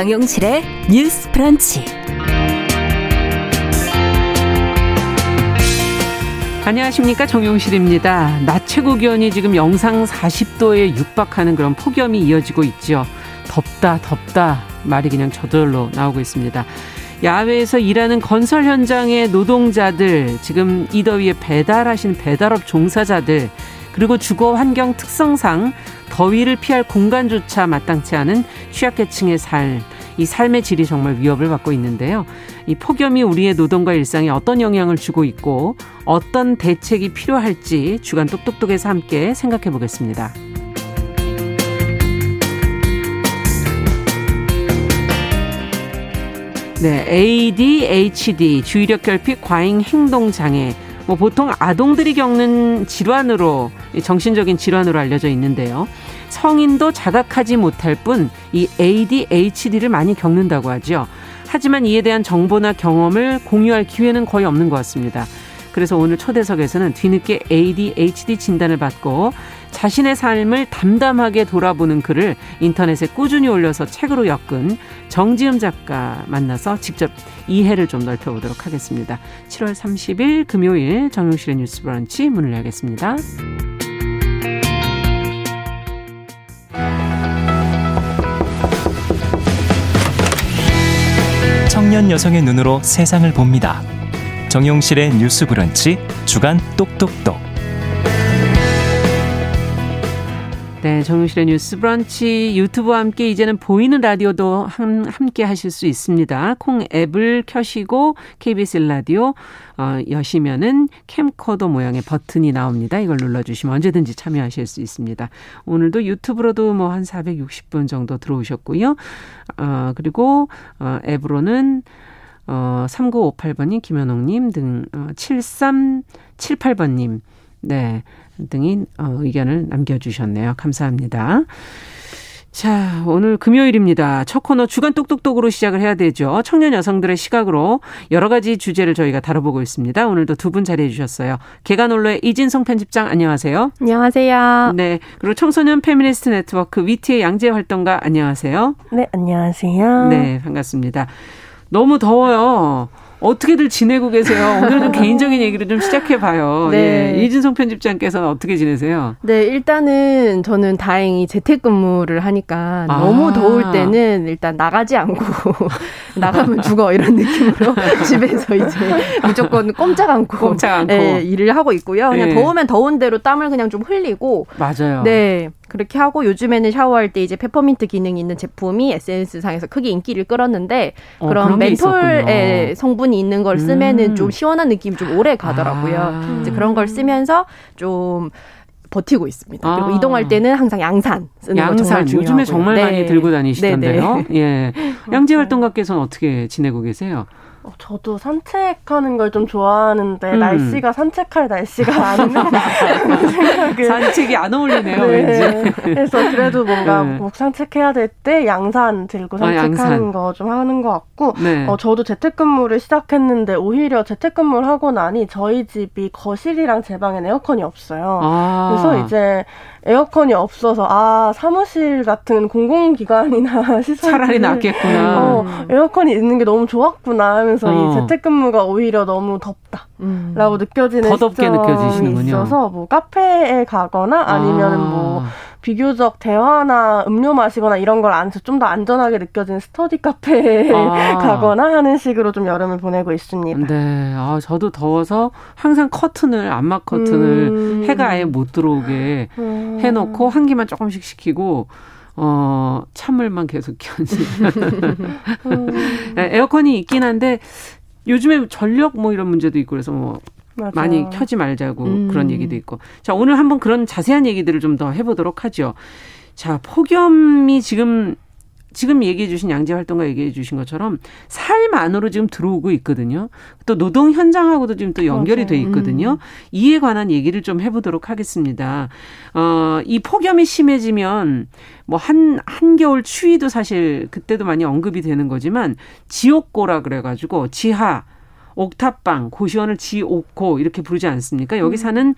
정용실의 뉴스 프런치. 안녕하십니까 정용실입니다. 낮 최고 기온이 지금 영상 40도에 육박하는 그런 폭염이 이어지고 있죠. 덥다 덥다 말이 그냥 저절로 나오고 있습니다. 야외에서 일하는 건설 현장의 노동자들, 지금 이 더위에 배달하신 배달업 종사자들, 그리고 주거 환경 특성상 더위를 피할 공간조차 마땅치 않은 취약계층의 삶, 이 삶의 질이 정말 위협을 받고 있는데요. 이 폭염이 우리의 노동과 일상에 어떤 영향을 주고 있고 어떤 대책이 필요할지 주간 똑똑똑에서 함께 생각해 보겠습니다. 네, ADHD, 주의력 결핍 과잉 행동 장애. 뭐 보통 아동들이 겪는 질환으로 정신적인 질환으로 알려져 있는데요. 성인도 자각하지 못할 뿐 이 ADHD를 많이 겪는다고 하죠. 하지만 이에 대한 정보나 경험을 공유할 기회는 거의 없는 것 같습니다. 그래서 오늘 초대석에서는 뒤늦게 ADHD 진단을 받고 자신의 삶을 담담하게 돌아보는 글을 인터넷에 꾸준히 올려서 책으로 엮은 정지음 작가 만나서 직접 이해를 좀 넓혀보도록 하겠습니다. 7월 30일 금요일 정용실의 뉴스 브런치 문을 열겠습니다. 청년 여성의 눈으로 세상을 봅니다. 정용실의 뉴스 브런치 주간 똑똑똑. 네, 정용실의 뉴스 브런치 유튜브와 함께 이제는 보이는 라디오도 함, 함께 하실 수 있습니다. 콩 앱을 켜시고 KBS 라디오 어, 여시면은 캠코더 모양의 버튼이 나옵니다. 이걸 눌러주시면 언제든지 참여하실 수 있습니다. 오늘도 유튜브로도 뭐 한 460분 정도 들어오셨고요. 어, 그리고 어, 앱으로는 어, 3958번님, 김현옥님 등, 어, 7378번님, 네, 등이, 어, 의견을 남겨주셨네요. 감사합니다. 자, 오늘 금요일입니다. 첫 코너 주간 똑똑똑으로 시작을 해야 되죠. 청년 여성들의 시각으로 여러 가지 주제를 저희가 다뤄보고 있습니다. 오늘도 두 분 자리해 주셨어요. 계간홀로의 이진송 편집장 안녕하세요. 안녕하세요. 네. 그리고 청소년 페미니스트 네트워크 위티의 양지혜 활동가 안녕하세요. 네, 안녕하세요. 네, 반갑습니다. 너무 더워요. 어떻게들 지내고 계세요? 오늘은 개인적인 얘기를 좀 시작해 봐요. 네. 예. 이진송 편집장께서는 어떻게 지내세요? 네, 일단은 저는 다행히 재택근무를 하니까 아. 너무 더울 때는 일단 나가지 않고 나가면 죽어 이런 느낌으로 집에서 이제 무조건 꼼짝 않고, 꼼짝 않고. 예, 일을 하고 있고요. 그냥 예. 더우면 더운 대로 땀을 그냥 좀 흘리고 맞아요. 네. 그렇게 하고 요즘에는 샤워할 때 이제 페퍼민트 기능이 있는 제품이 SNS 상에서 크게 인기를 끌었는데 어, 그런. 멘톨의 성분이 있는 걸 쓰면은 음. 좀 시원한 느낌이 좀 오래 가더라고요. 아. 이제 그런 걸 쓰면서 좀 버티고 있습니다. 아. 그리고 이동할 때는 항상 양산 쓰는 거 정말 양산 중요하고요. 요즘에 정말 네. 많이 들고 다니시던데요. 네, 네. 예. 양재 활동가께서는 어떻게 지내고 계세요? 어, 저도 산책하는 걸 좀 좋아하는데 음. 날씨가 산책할 날씨가 생각을 산책이 안 어울리네요, 네. 왠지. 그래서 그래도 뭔가 네. 뭐 산책해야 될 때 양산 들고 아. 산책하는 거좀 하는 것 같고 네. 어, 저도 재택근무를 시작했는데 오히려 재택근무를 하고 나니 저희 집이 거실이랑 제 방엔 에어컨이 없어요. 아. 그래서 이제 에어컨이 없어서 아 사무실 같은 공공기관이나 시설 차라리 낫겠구나. 어, 에어컨이 있는 게 너무 좋았구나 하면서 어. 이 재택근무가 오히려 너무 덥다라고 음. 느껴지는 더 덥게 느껴지시는군요. 있어서 뭐 카페에 가거나 아니면 아. 뭐 비교적 대화나 음료 마시거나 이런 걸안 해서 좀 더 안전하게 느껴지는 스터디 카페에 아. 가거나 하는 식으로 좀 여름을 보내고 있습니다. 네. 아, 저도 더워서 항상 커튼을, 암막 커튼을 음. 해가 아예 못 들어오게 음. 해놓고 한기만 조금씩 식히고, 어, 찬물만 계속 켜지. 음. 에어컨이 있긴 한데, 요즘에 전력 뭐 이런 문제도 있고 그래서 뭐 맞아요. 많이 켜지 말자고 음. 그런 얘기도 있고. 자, 오늘 한번 그런 자세한 얘기들을 좀 더 해보도록 하죠. 자, 폭염이 지금 지금 얘기해 주신 양재 활동가 얘기해 주신 것처럼 삶 안으로 지금 들어오고 있거든요. 또 노동 현장하고도 지금 또 연결이 맞아요. 돼 있거든요. 이에 관한 얘기를 좀 해보도록 하겠습니다. 어, 이 폭염이 심해지면 뭐 한, 한겨울 추위도 사실 그때도 많이 언급이 되는 거지만 지옥고라 그래가지고 지하, 옥탑방, 고시원을 지옥고 이렇게 부르지 않습니까? 여기 사는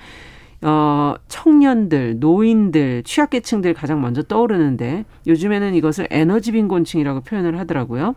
어, 청년들, 노인들, 취약계층들 가장 먼저 떠오르는데 요즘에는 이것을 에너지 빈곤층이라고 표현을 하더라고요.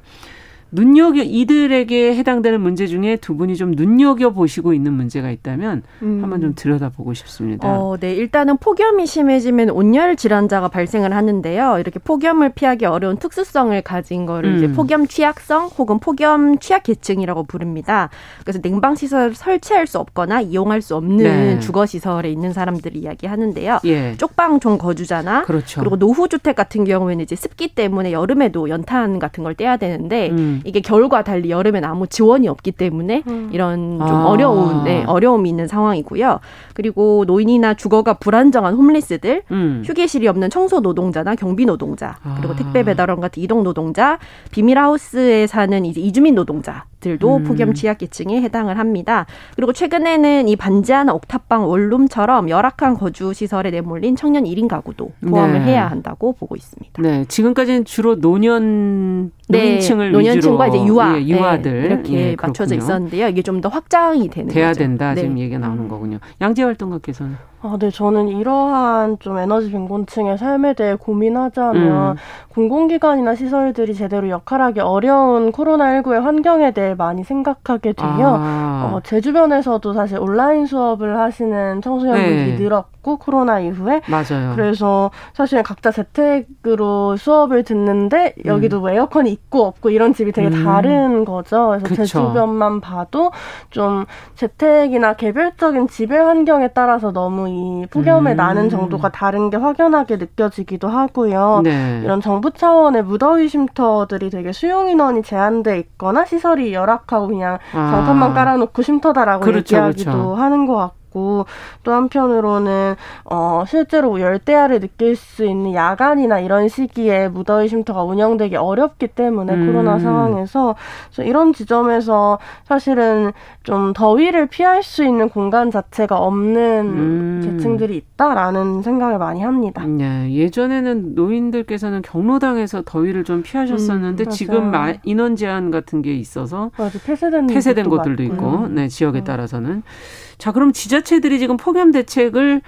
눈여겨 이들에게 해당되는 문제 중에 두 분이 좀 눈여겨 보시고 있는 문제가 있다면 음. 한번 좀 들여다보고 싶습니다. 어, 네. 일단은 폭염이 심해지면 온열 질환자가 발생을 하는데요. 이렇게 폭염을 피하기 어려운 특수성을 가진 거를 음. 이제 폭염 취약성 혹은 폭염 취약계층이라고 부릅니다. 그래서 냉방 시설 설치할 수 없거나 이용할 수 없는 네. 주거 시설에 있는 사람들을 이야기하는데요. 예. 쪽방촌 거주자나 그렇죠. 그리고 노후 주택 같은 경우에는 이제 습기 때문에 여름에도 연탄 같은 걸 떼야 되는데 음. 이게 겨울과 달리 여름엔 아무 지원이 없기 때문에 음. 이런 좀 아. 어려운 네, 어려움이 있는 상황이고요. 그리고 노인이나 주거가 불안정한 홈리스들, 음. 휴게실이 없는 청소 노동자나 경비 노동자, 그리고 아. 택배 배달원 같은 이동 노동자, 비밀 하우스에 사는 이제 이주민 노동자 들도 음. 폭염 취약계층에 해당을 합니다. 그리고 최근에는 이 반지하나 옥탑방 원룸처럼 열악한 거주 시설에 내몰린 청년 1인 가구도 포함을 네. 해야 한다고 보고 있습니다. 네, 지금까지는 주로 노년 노인층을 네, 노년층과 이제 유아, 예, 유아들 네, 이렇게 예, 맞춰져 있었는데요. 이게 좀 더 확장이 되는 돼야 거죠. 된다 네. 지금 얘기가 나오는 거군요. 양재 활동가께서는 아, 네, 저는 이러한 좀 에너지 빈곤층의 삶에 대해 고민하자면 음. 공공기관이나 시설들이 제대로 역할하기 어려운 코로나19의 환경에 대해 많이 생각하게 돼요. 아. 어, 제 주변에서도 사실 온라인 수업을 하시는 청소년분들이 네. 늘었고 코로나 이후에 맞아요. 그래서 사실 각자 재택으로 수업을 듣는데 여기도 음. 에어컨이 있고 없고 이런 집이 되게 음. 다른 거죠. 그래서 그쵸. 제 주변만 봐도 좀 재택이나 개별적인 지배 환경에 따라서 너무 이 폭염에 음. 나는 정도가 다른 게 확연하게 느껴지기도 하고요. 네. 이런 정부 차원의 무더위 쉼터들이 되게 수용 인원이 제한돼 있거나 시설이 열악하고 그냥 아. 장판만 깔아놓고 쉼터다라고 그렇죠, 얘기하기도 그렇죠. 하는 것 같고. 있고 또 한편으로는 어 실제로 열대야를 느낄 수 있는 야간이나 이런 시기에 무더위 쉼터가 운영되기 어렵기 때문에 음. 코로나 상황에서 이런 지점에서 사실은 좀 더위를 피할 수 있는 공간 자체가 없는 음. 계층들이 있다라는 생각을 많이 합니다. 네, 예전에는 노인들께서는 경로당에서 더위를 좀 피하셨었는데 음, 지금 인원 제한 같은 게 있어서 맞아, 폐쇄된, 폐쇄된 곳들도 있고, 네 지역에 음. 따라서는 자, 그럼 지자체들이 지금 폭염 대책을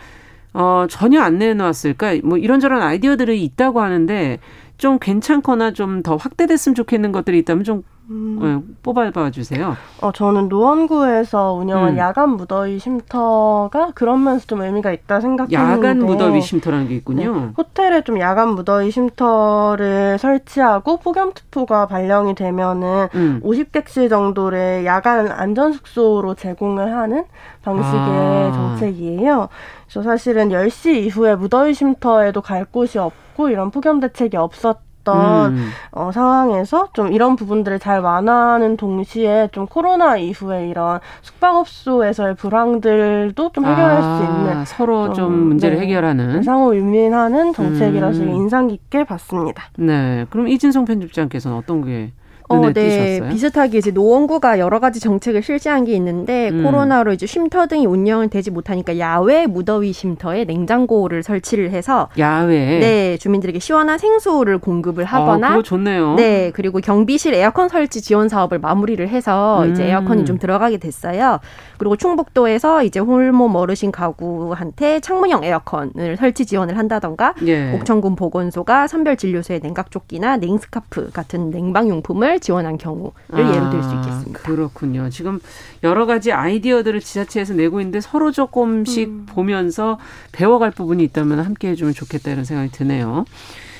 어, 전혀 안 내놓았을까? 뭐 이런저런 아이디어들이 있다고 하는데 좀 괜찮거나 좀 더 확대됐으면 좋겠는 것들이 있다면 좀 음. 네, 뽑아봐 주세요. 어, 저는 노원구에서 운영한 음. 야간 무더위 쉼터가 그런 면에서 좀 의미가 있다 생각했는데 야간 무더위 쉼터라는 게 있군요. 네, 호텔에 좀 야간 무더위 쉼터를 설치하고 폭염특보가 발령이 되면은 음. 50객실 정도를 야간 안전 숙소로 제공을 하는 방식의 아. 정책이에요. 그래서 사실은 10시 이후에 무더위 쉼터에도 갈 곳이 없고 이런 폭염 대책이 없었 있었던 음. 어, 상황에서 좀 이런 부분들을 잘 완화하는 동시에 좀 코로나 이후에 이런 숙박업소에서의 불황들도 좀 해결할 아, 수 있는 서로 좀, 좀 문제를 네, 해결하는 상호 윈윈하는 정책이라서 음. 인상 깊게 봤습니다. 네, 그럼 이진성 편집장께서는 어떤 게 어, 네. 띄셨어요? 비슷하게 이제 노원구가 여러 가지 정책을 실시한 게 있는데 음. 코로나로 이제 쉼터 등이 운영을 되지 못하니까 야외 무더위 쉼터에 냉장고를 설치를 해서 야외 네 주민들에게 시원한 생수를 공급을 아, 하거나 아, 그거 좋네요. 네 그리고 경비실 에어컨 설치 지원 사업을 마무리를 해서 음. 이제 에어컨이 좀 들어가게 됐어요. 그리고 충북도에서 이제 홀몸 어르신 가구한테 창문형 에어컨을 설치 지원을 한다던가 예. 옥천군 보건소가 선별 진료소에 냉각조끼나 냉스카프 같은 냉방 용품을 지원한 경우를 아, 예로 들 수 있겠습니다. 그렇군요. 지금 여러 가지 아이디어들을 지자체에서 내고 있는데 서로 조금씩 음. 보면서 배워갈 부분이 있다면 함께 해주면 좋겠다 이런 생각이 드네요.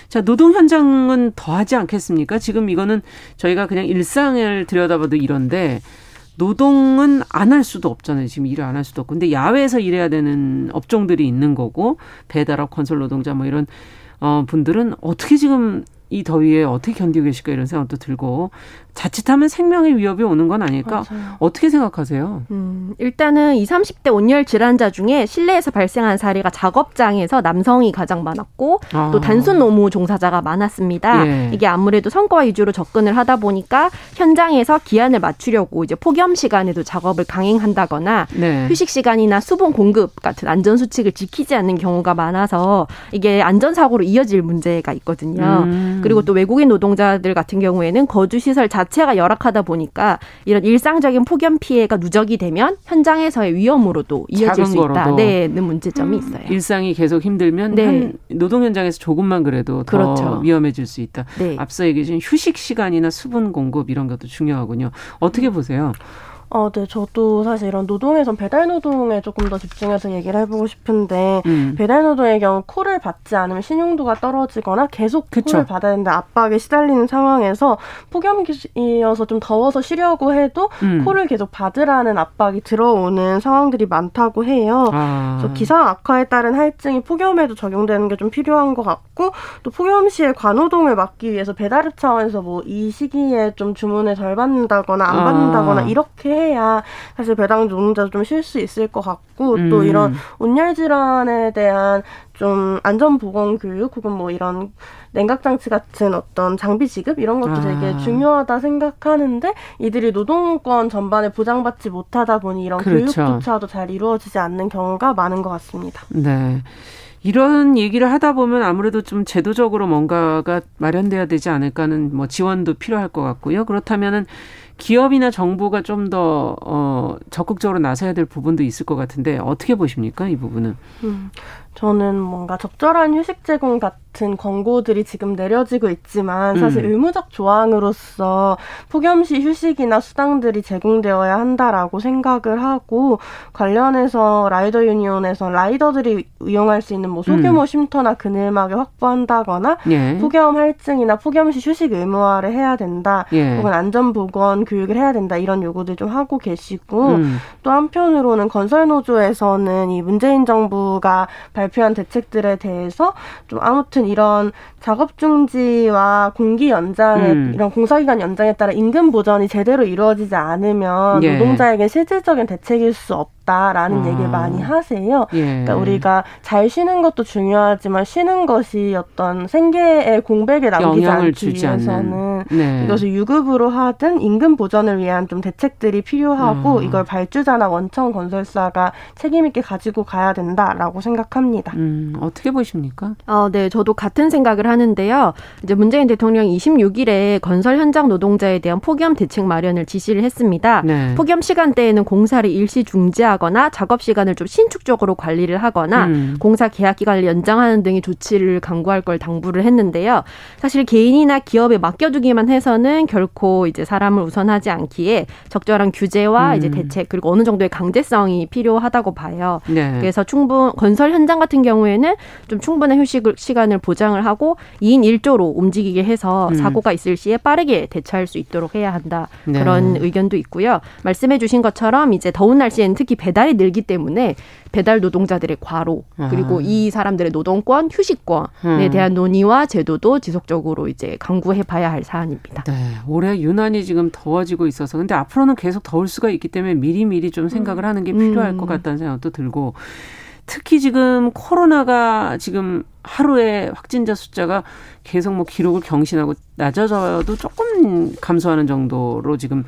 자, 노동 현장은 더하지 않겠습니까? 지금 이거는 저희가 그냥 일상을 들여다봐도 이런데 노동은 안 할 수도 없잖아요. 지금 일을 안 할 수도 없고. 근데 야외에서 일해야 되는 업종들이 있는 거고 배달업 건설 노동자 뭐 이런 어 분들은 어떻게 지금 이 더위에 어떻게 견디고 계실까 이런 생각도 들고 자칫하면 생명의 위협이 오는 건 아닐까? 맞아요. 어떻게 생각하세요? 음, 일단은 20, 30대 온열 질환자 중에 실내에서 발생한 사례가 작업장에서 남성이 가장 많았고 아. 또 단순 노무 종사자가 많았습니다. 예. 이게 아무래도 성과 위주로 접근을 하다 보니까 현장에서 기한을 맞추려고 이제 폭염 시간에도 작업을 강행한다거나 네. 휴식 시간이나 수분 공급 같은 안전 수칙을 지키지 않는 경우가 많아서 이게 안전 사고로 이어질 문제가 있거든요. 음. 음. 그리고 또 외국인 노동자들 같은 경우에는 거주 시설 자체가 열악하다 보니까 이런 일상적인 폭염 피해가 누적이 되면 현장에서의 위험으로도 이어질 수 있다. 네,는 문제점이 음. 있어요. 일상이 계속 힘들면 네. 노동 현장에서 조금만 그래도 더 그렇죠. 위험해질 수 있다. 네. 앞서 얘기해 주신 휴식 시간이나 수분 공급 이런 것도 중요하군요. 어떻게 보세요? 어, 네, 저도 사실 이런 노동에선 배달 노동에 조금 더 집중해서 얘기를 해보고 싶은데 음. 배달 노동의 경우 콜을 받지 않으면 신용도가 떨어지거나 계속 그쵸. 콜을 받아야 되는데 압박에 시달리는 상황에서 폭염이어서 좀 더워서 쉬려고 해도 음. 콜을 계속 받으라는 압박이 들어오는 상황들이 많다고 해요. 아. 그래서 기상 악화에 따른 할증이 폭염에도 적용되는 게 좀 필요한 것 같고 또 폭염 시에 관노동을 막기 위해서 배달앱 차원에서 뭐 이 시기에 좀 주문을 덜 받는다거나 안 받는다거나 아. 이렇게 해야 사실 배당 노동자도 좀 쉴 수 있을 것 같고 음. 또 이런 온열 질환에 대한 좀 안전 보건 교육 혹은 뭐 이런 냉각 장치 같은 어떤 장비 지급 이런 것도 아. 되게 중요하다 생각하는데 이들이 노동권 전반에 보장받지 못하다 보니 이런 그렇죠. 교육조차도 잘 이루어지지 않는 경우가 많은 것 같습니다. 네. 이런 얘기를 하다 보면 아무래도 좀 제도적으로 뭔가가 마련돼야 되지 않을까 하는 뭐 지원도 필요할 것 같고요. 그렇다면은 기업이나 정부가 좀 더 어, 적극적으로 나서야 될 부분도 있을 것 같은데 어떻게 보십니까 이 부분은? 음, 저는 뭔가 적절한 휴식 제공 같은 권고들이 지금 내려지고 있지만 사실 음. 의무적 조항으로서 폭염시 휴식이나 수당들이 제공되어야 한다라고 생각을 하고 관련해서 라이더 유니온에서 라이더들이 이용할 수 있는 뭐 소규모 음. 쉼터나 그늘막을 확보한다거나 예. 폭염 할증이나 폭염시 휴식 의무화를 해야 된다 예. 혹은 안전보건 교육을 해야 된다 이런 요구들 좀 하고 계시고 음. 또 한편으로는 건설노조에서는 이 문재인 정부가 발 발표한 대책들에 대해서 좀 아무튼 이런 작업 중지와 공기 연장에 음. 이런 공사기간 연장에 따라 임금 보전이 제대로 이루어지지 않으면 예. 노동자에게 실질적인 대책일 수 없 다. 없다라는 아. 얘기를 많이 하세요. 예. 그러니까 우리가 잘 쉬는 것도 중요하지만 쉬는 것이 어떤 생계의 공백에 남기지 않기 위해서는 네. 이것을 유급으로 하든 임금 보전을 위한 좀 대책들이 필요하고 음. 이걸 발주자나 원청 건설사가 책임 있게 가지고 가야 된다라고 생각합니다. 음, 어떻게 보십니까? 어, 네, 저도 같은 생각을 하는데요. 이제 문재인 대통령이 26일에 건설 현장 노동자에 대한 폭염 대책 마련을 지시를 했습니다. 네. 폭염 시간대에는 공사를 일시 중지하고 하거나 작업 시간을 좀 신축적으로 관리를 하거나 음. 공사 계약 기간을 연장하는 등의 조치를 강구할 걸 당부를 했는데요. 사실 개인이나 기업에 맡겨두기만 해서는 결코 이제 사람을 우선하지 않기에 적절한 규제와 음. 이제 대책 그리고 어느 정도의 강제성이 필요하다고 봐요. 네. 그래서 충분 건설 현장 같은 경우에는 좀 충분한 휴식 시간을 보장을 하고 2인 1조로 움직이게 해서 음. 사고가 있을 시에 빠르게 대처할 수 있도록 해야 한다. 네. 그런 의견도 있고요. 말씀해 주신 것처럼 이제 더운 날씨에는 특히 배 달이 늘기 때문에 배달 노동자들의 과로 그리고 아. 이 사람들의 노동권, 휴식권에 음. 대한 논의와 제도도 지속적으로 이제 강구해 봐야 할 사안입니다. 네. 올해 유난히 지금 더워지고 있어서 근데 앞으로는 계속 더울 수가 있기 때문에 미리미리 좀 생각을 음. 하는 게 필요할 음. 것 같다는 생각도 들고 특히 지금 코로나가 지금 하루에 확진자 숫자가 계속 뭐 기록을 경신하고 낮아져도 조금 감소하는 정도로 지금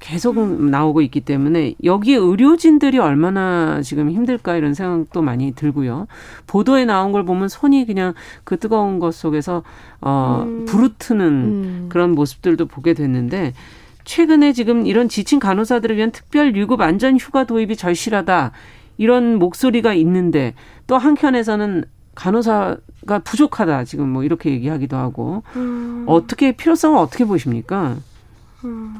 계속 나오고 있기 때문에 여기에 의료진들이 얼마나 지금 힘들까 이런 생각도 많이 들고요. 보도에 나온 걸 보면 손이 그냥 그 뜨거운 것 속에서 어 음. 부르트는 음. 그런 모습들도 보게 됐는데 최근에 지금 이런 지친 간호사들을 위한 특별 유급 안전 휴가 도입이 절실하다. 이런 목소리가 있는데 또 한켠에서는 간호사가 부족하다. 지금 뭐 이렇게 얘기하기도 하고 음. 어떻게 필요성을 어떻게 보십니까? 음.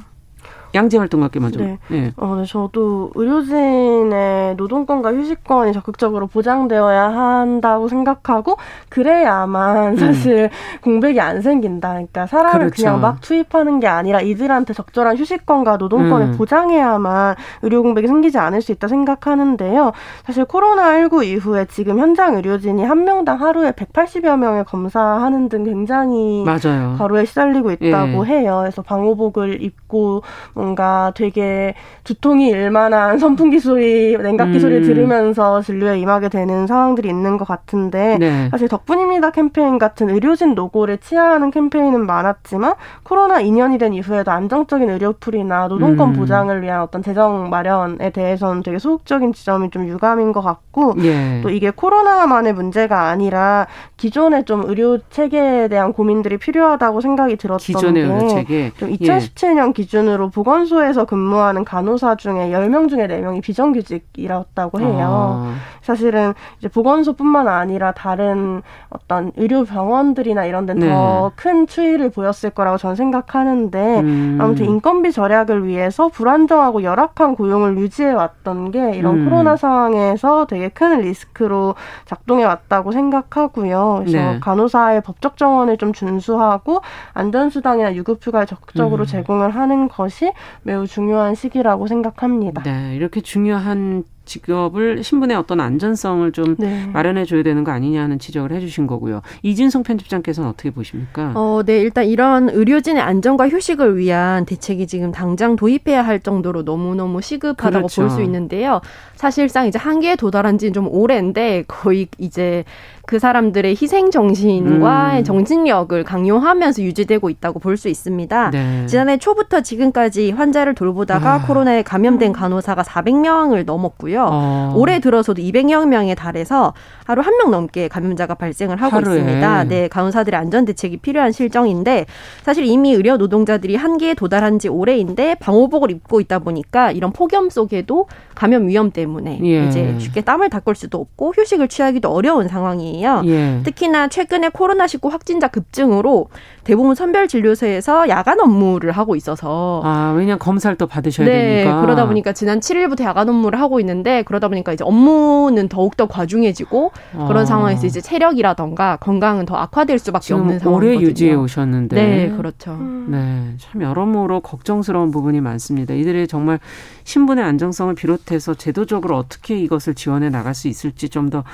양재 활동가께 먼저. 네. 네. 어, 네. 저도 의료진의 노동권과 휴식권이 적극적으로 보장되어야 한다고 생각하고 그래야만 음. 사실 음. 공백이 안 생긴다. 그러니까 사람을 그렇죠. 그냥 막 투입하는 게 아니라 이들한테 적절한 휴식권과 노동권을 음. 보장해야만 의료 공백이 생기지 않을 수 있다 생각하는데요. 사실 코로나19 이후에 지금 현장 의료진이 한 명당 하루에 180여 명을 검사하는 등 굉장히 맞아요. 과로에 시달리고 있다고 예. 해요. 그래서 방호복을 입고 뭔가 되게 두통이 일만한 선풍기 소리, 냉각기 음. 소리 들으면서 진료에 임하게 되는 상황들이 있는 것 같은데 네. 사실 덕분입니다 캠페인 같은 의료진 노고를 치하하는 캠페인은 많았지만 코로나 2년이 된 이후에도 안정적인 의료풀이나 노동권 음. 보장을 위한 어떤 재정 마련에 대해서는 되게 소극적인 지점이 좀 유감인 것 같고 예. 또 이게 코로나만의 문제가 아니라 기존의 좀 의료 체계에 대한 고민들이 필요하다고 생각이 들었던 기존의 게 의료 체계. 좀 2017년 예. 기준으로 보건 소에서 근무하는 간호사 중에 10명 중에 4명이 비정규직이었다고 해요. 아. 사실은 이제 보건소뿐만 아니라 다른 어떤 의료 병원들이나 이런 데는 네. 더큰 추이를 보였을 거라고 저는 생각하는데 음. 아무튼 인건비 절약을 위해서 불안정하고 열악한 고용을 유지해 왔던 게 이런 음. 코로나 상황에서 되게 큰 리스크로 작동해 왔다고 생각하고요. 그래서 네. 간호사의 법적 정원을 좀 준수하고 안전수당이나 유급휴가를 적극적으로 음. 제공을 하는 것이 매우 중요한 시기라고 생각합니다. 네, 이렇게 중요한 직업을 신분의 어떤 안전성을 좀 네. 마련해 줘야 되는 거 아니냐 하는 지적을 해주신 거고요. 이진성 편집장께서는 어떻게 보십니까? 어, 네, 일단 이런 의료진의 안전과 휴식을 위한 대책이 지금 당장 도입해야 할 정도로 너무 너무 시급하다고 그렇죠. 볼수 있는데요. 사실상 이제 한계에 도달한 지는 좀 오래인데 거의 이제 그 사람들의 희생 정신과 음. 정신력을 강요하면서 유지되고 있다고 볼 수 있습니다. 네. 지난해 초부터 지금까지 환자를 돌보다가 아. 코로나에 감염된 간호사가 400명을 넘었고요. 어. 올해 들어서도 200여 명에 달해서 하루 한 명 넘게 감염자가 발생을 하고 하루에. 있습니다. 네, 간호사들의 안전 대책이 필요한 실정인데 사실 이미 의료 노동자들이 한계에 도달한 지 오래인데 방호복을 입고 있다 보니까 이런 폭염 속에도 감염 위험 때문에 예. 이제 쉽게 땀을 닦을 수도 없고 휴식을 취하기도 어려운 상황이에요. 예. 특히나 최근에 코로나19 확진자 급증으로 대부분 선별 진료소에서 야간 업무를 하고 있어서 아 왜냐 검사를 또 받으셔야 네, 되니까 그러다 보니까 지난 7일부터 야간 업무를 하고 있는데 그러다 보니까 이제 업무는 더욱 더 과중해지고 아. 그런 상황에서 이제 체력이라던가 건강은 더 악화될 수밖에 없는 상황이거든요. 오래 유지해 오셨는데 네 그렇죠. 음. 네 참 여러모로 걱정스러운 부분이 많습니다. 이들의 정말 신분의 안정성을 비롯해서 제도적으로 어떻게 이것을 지원해 나갈 수 있을지 좀 더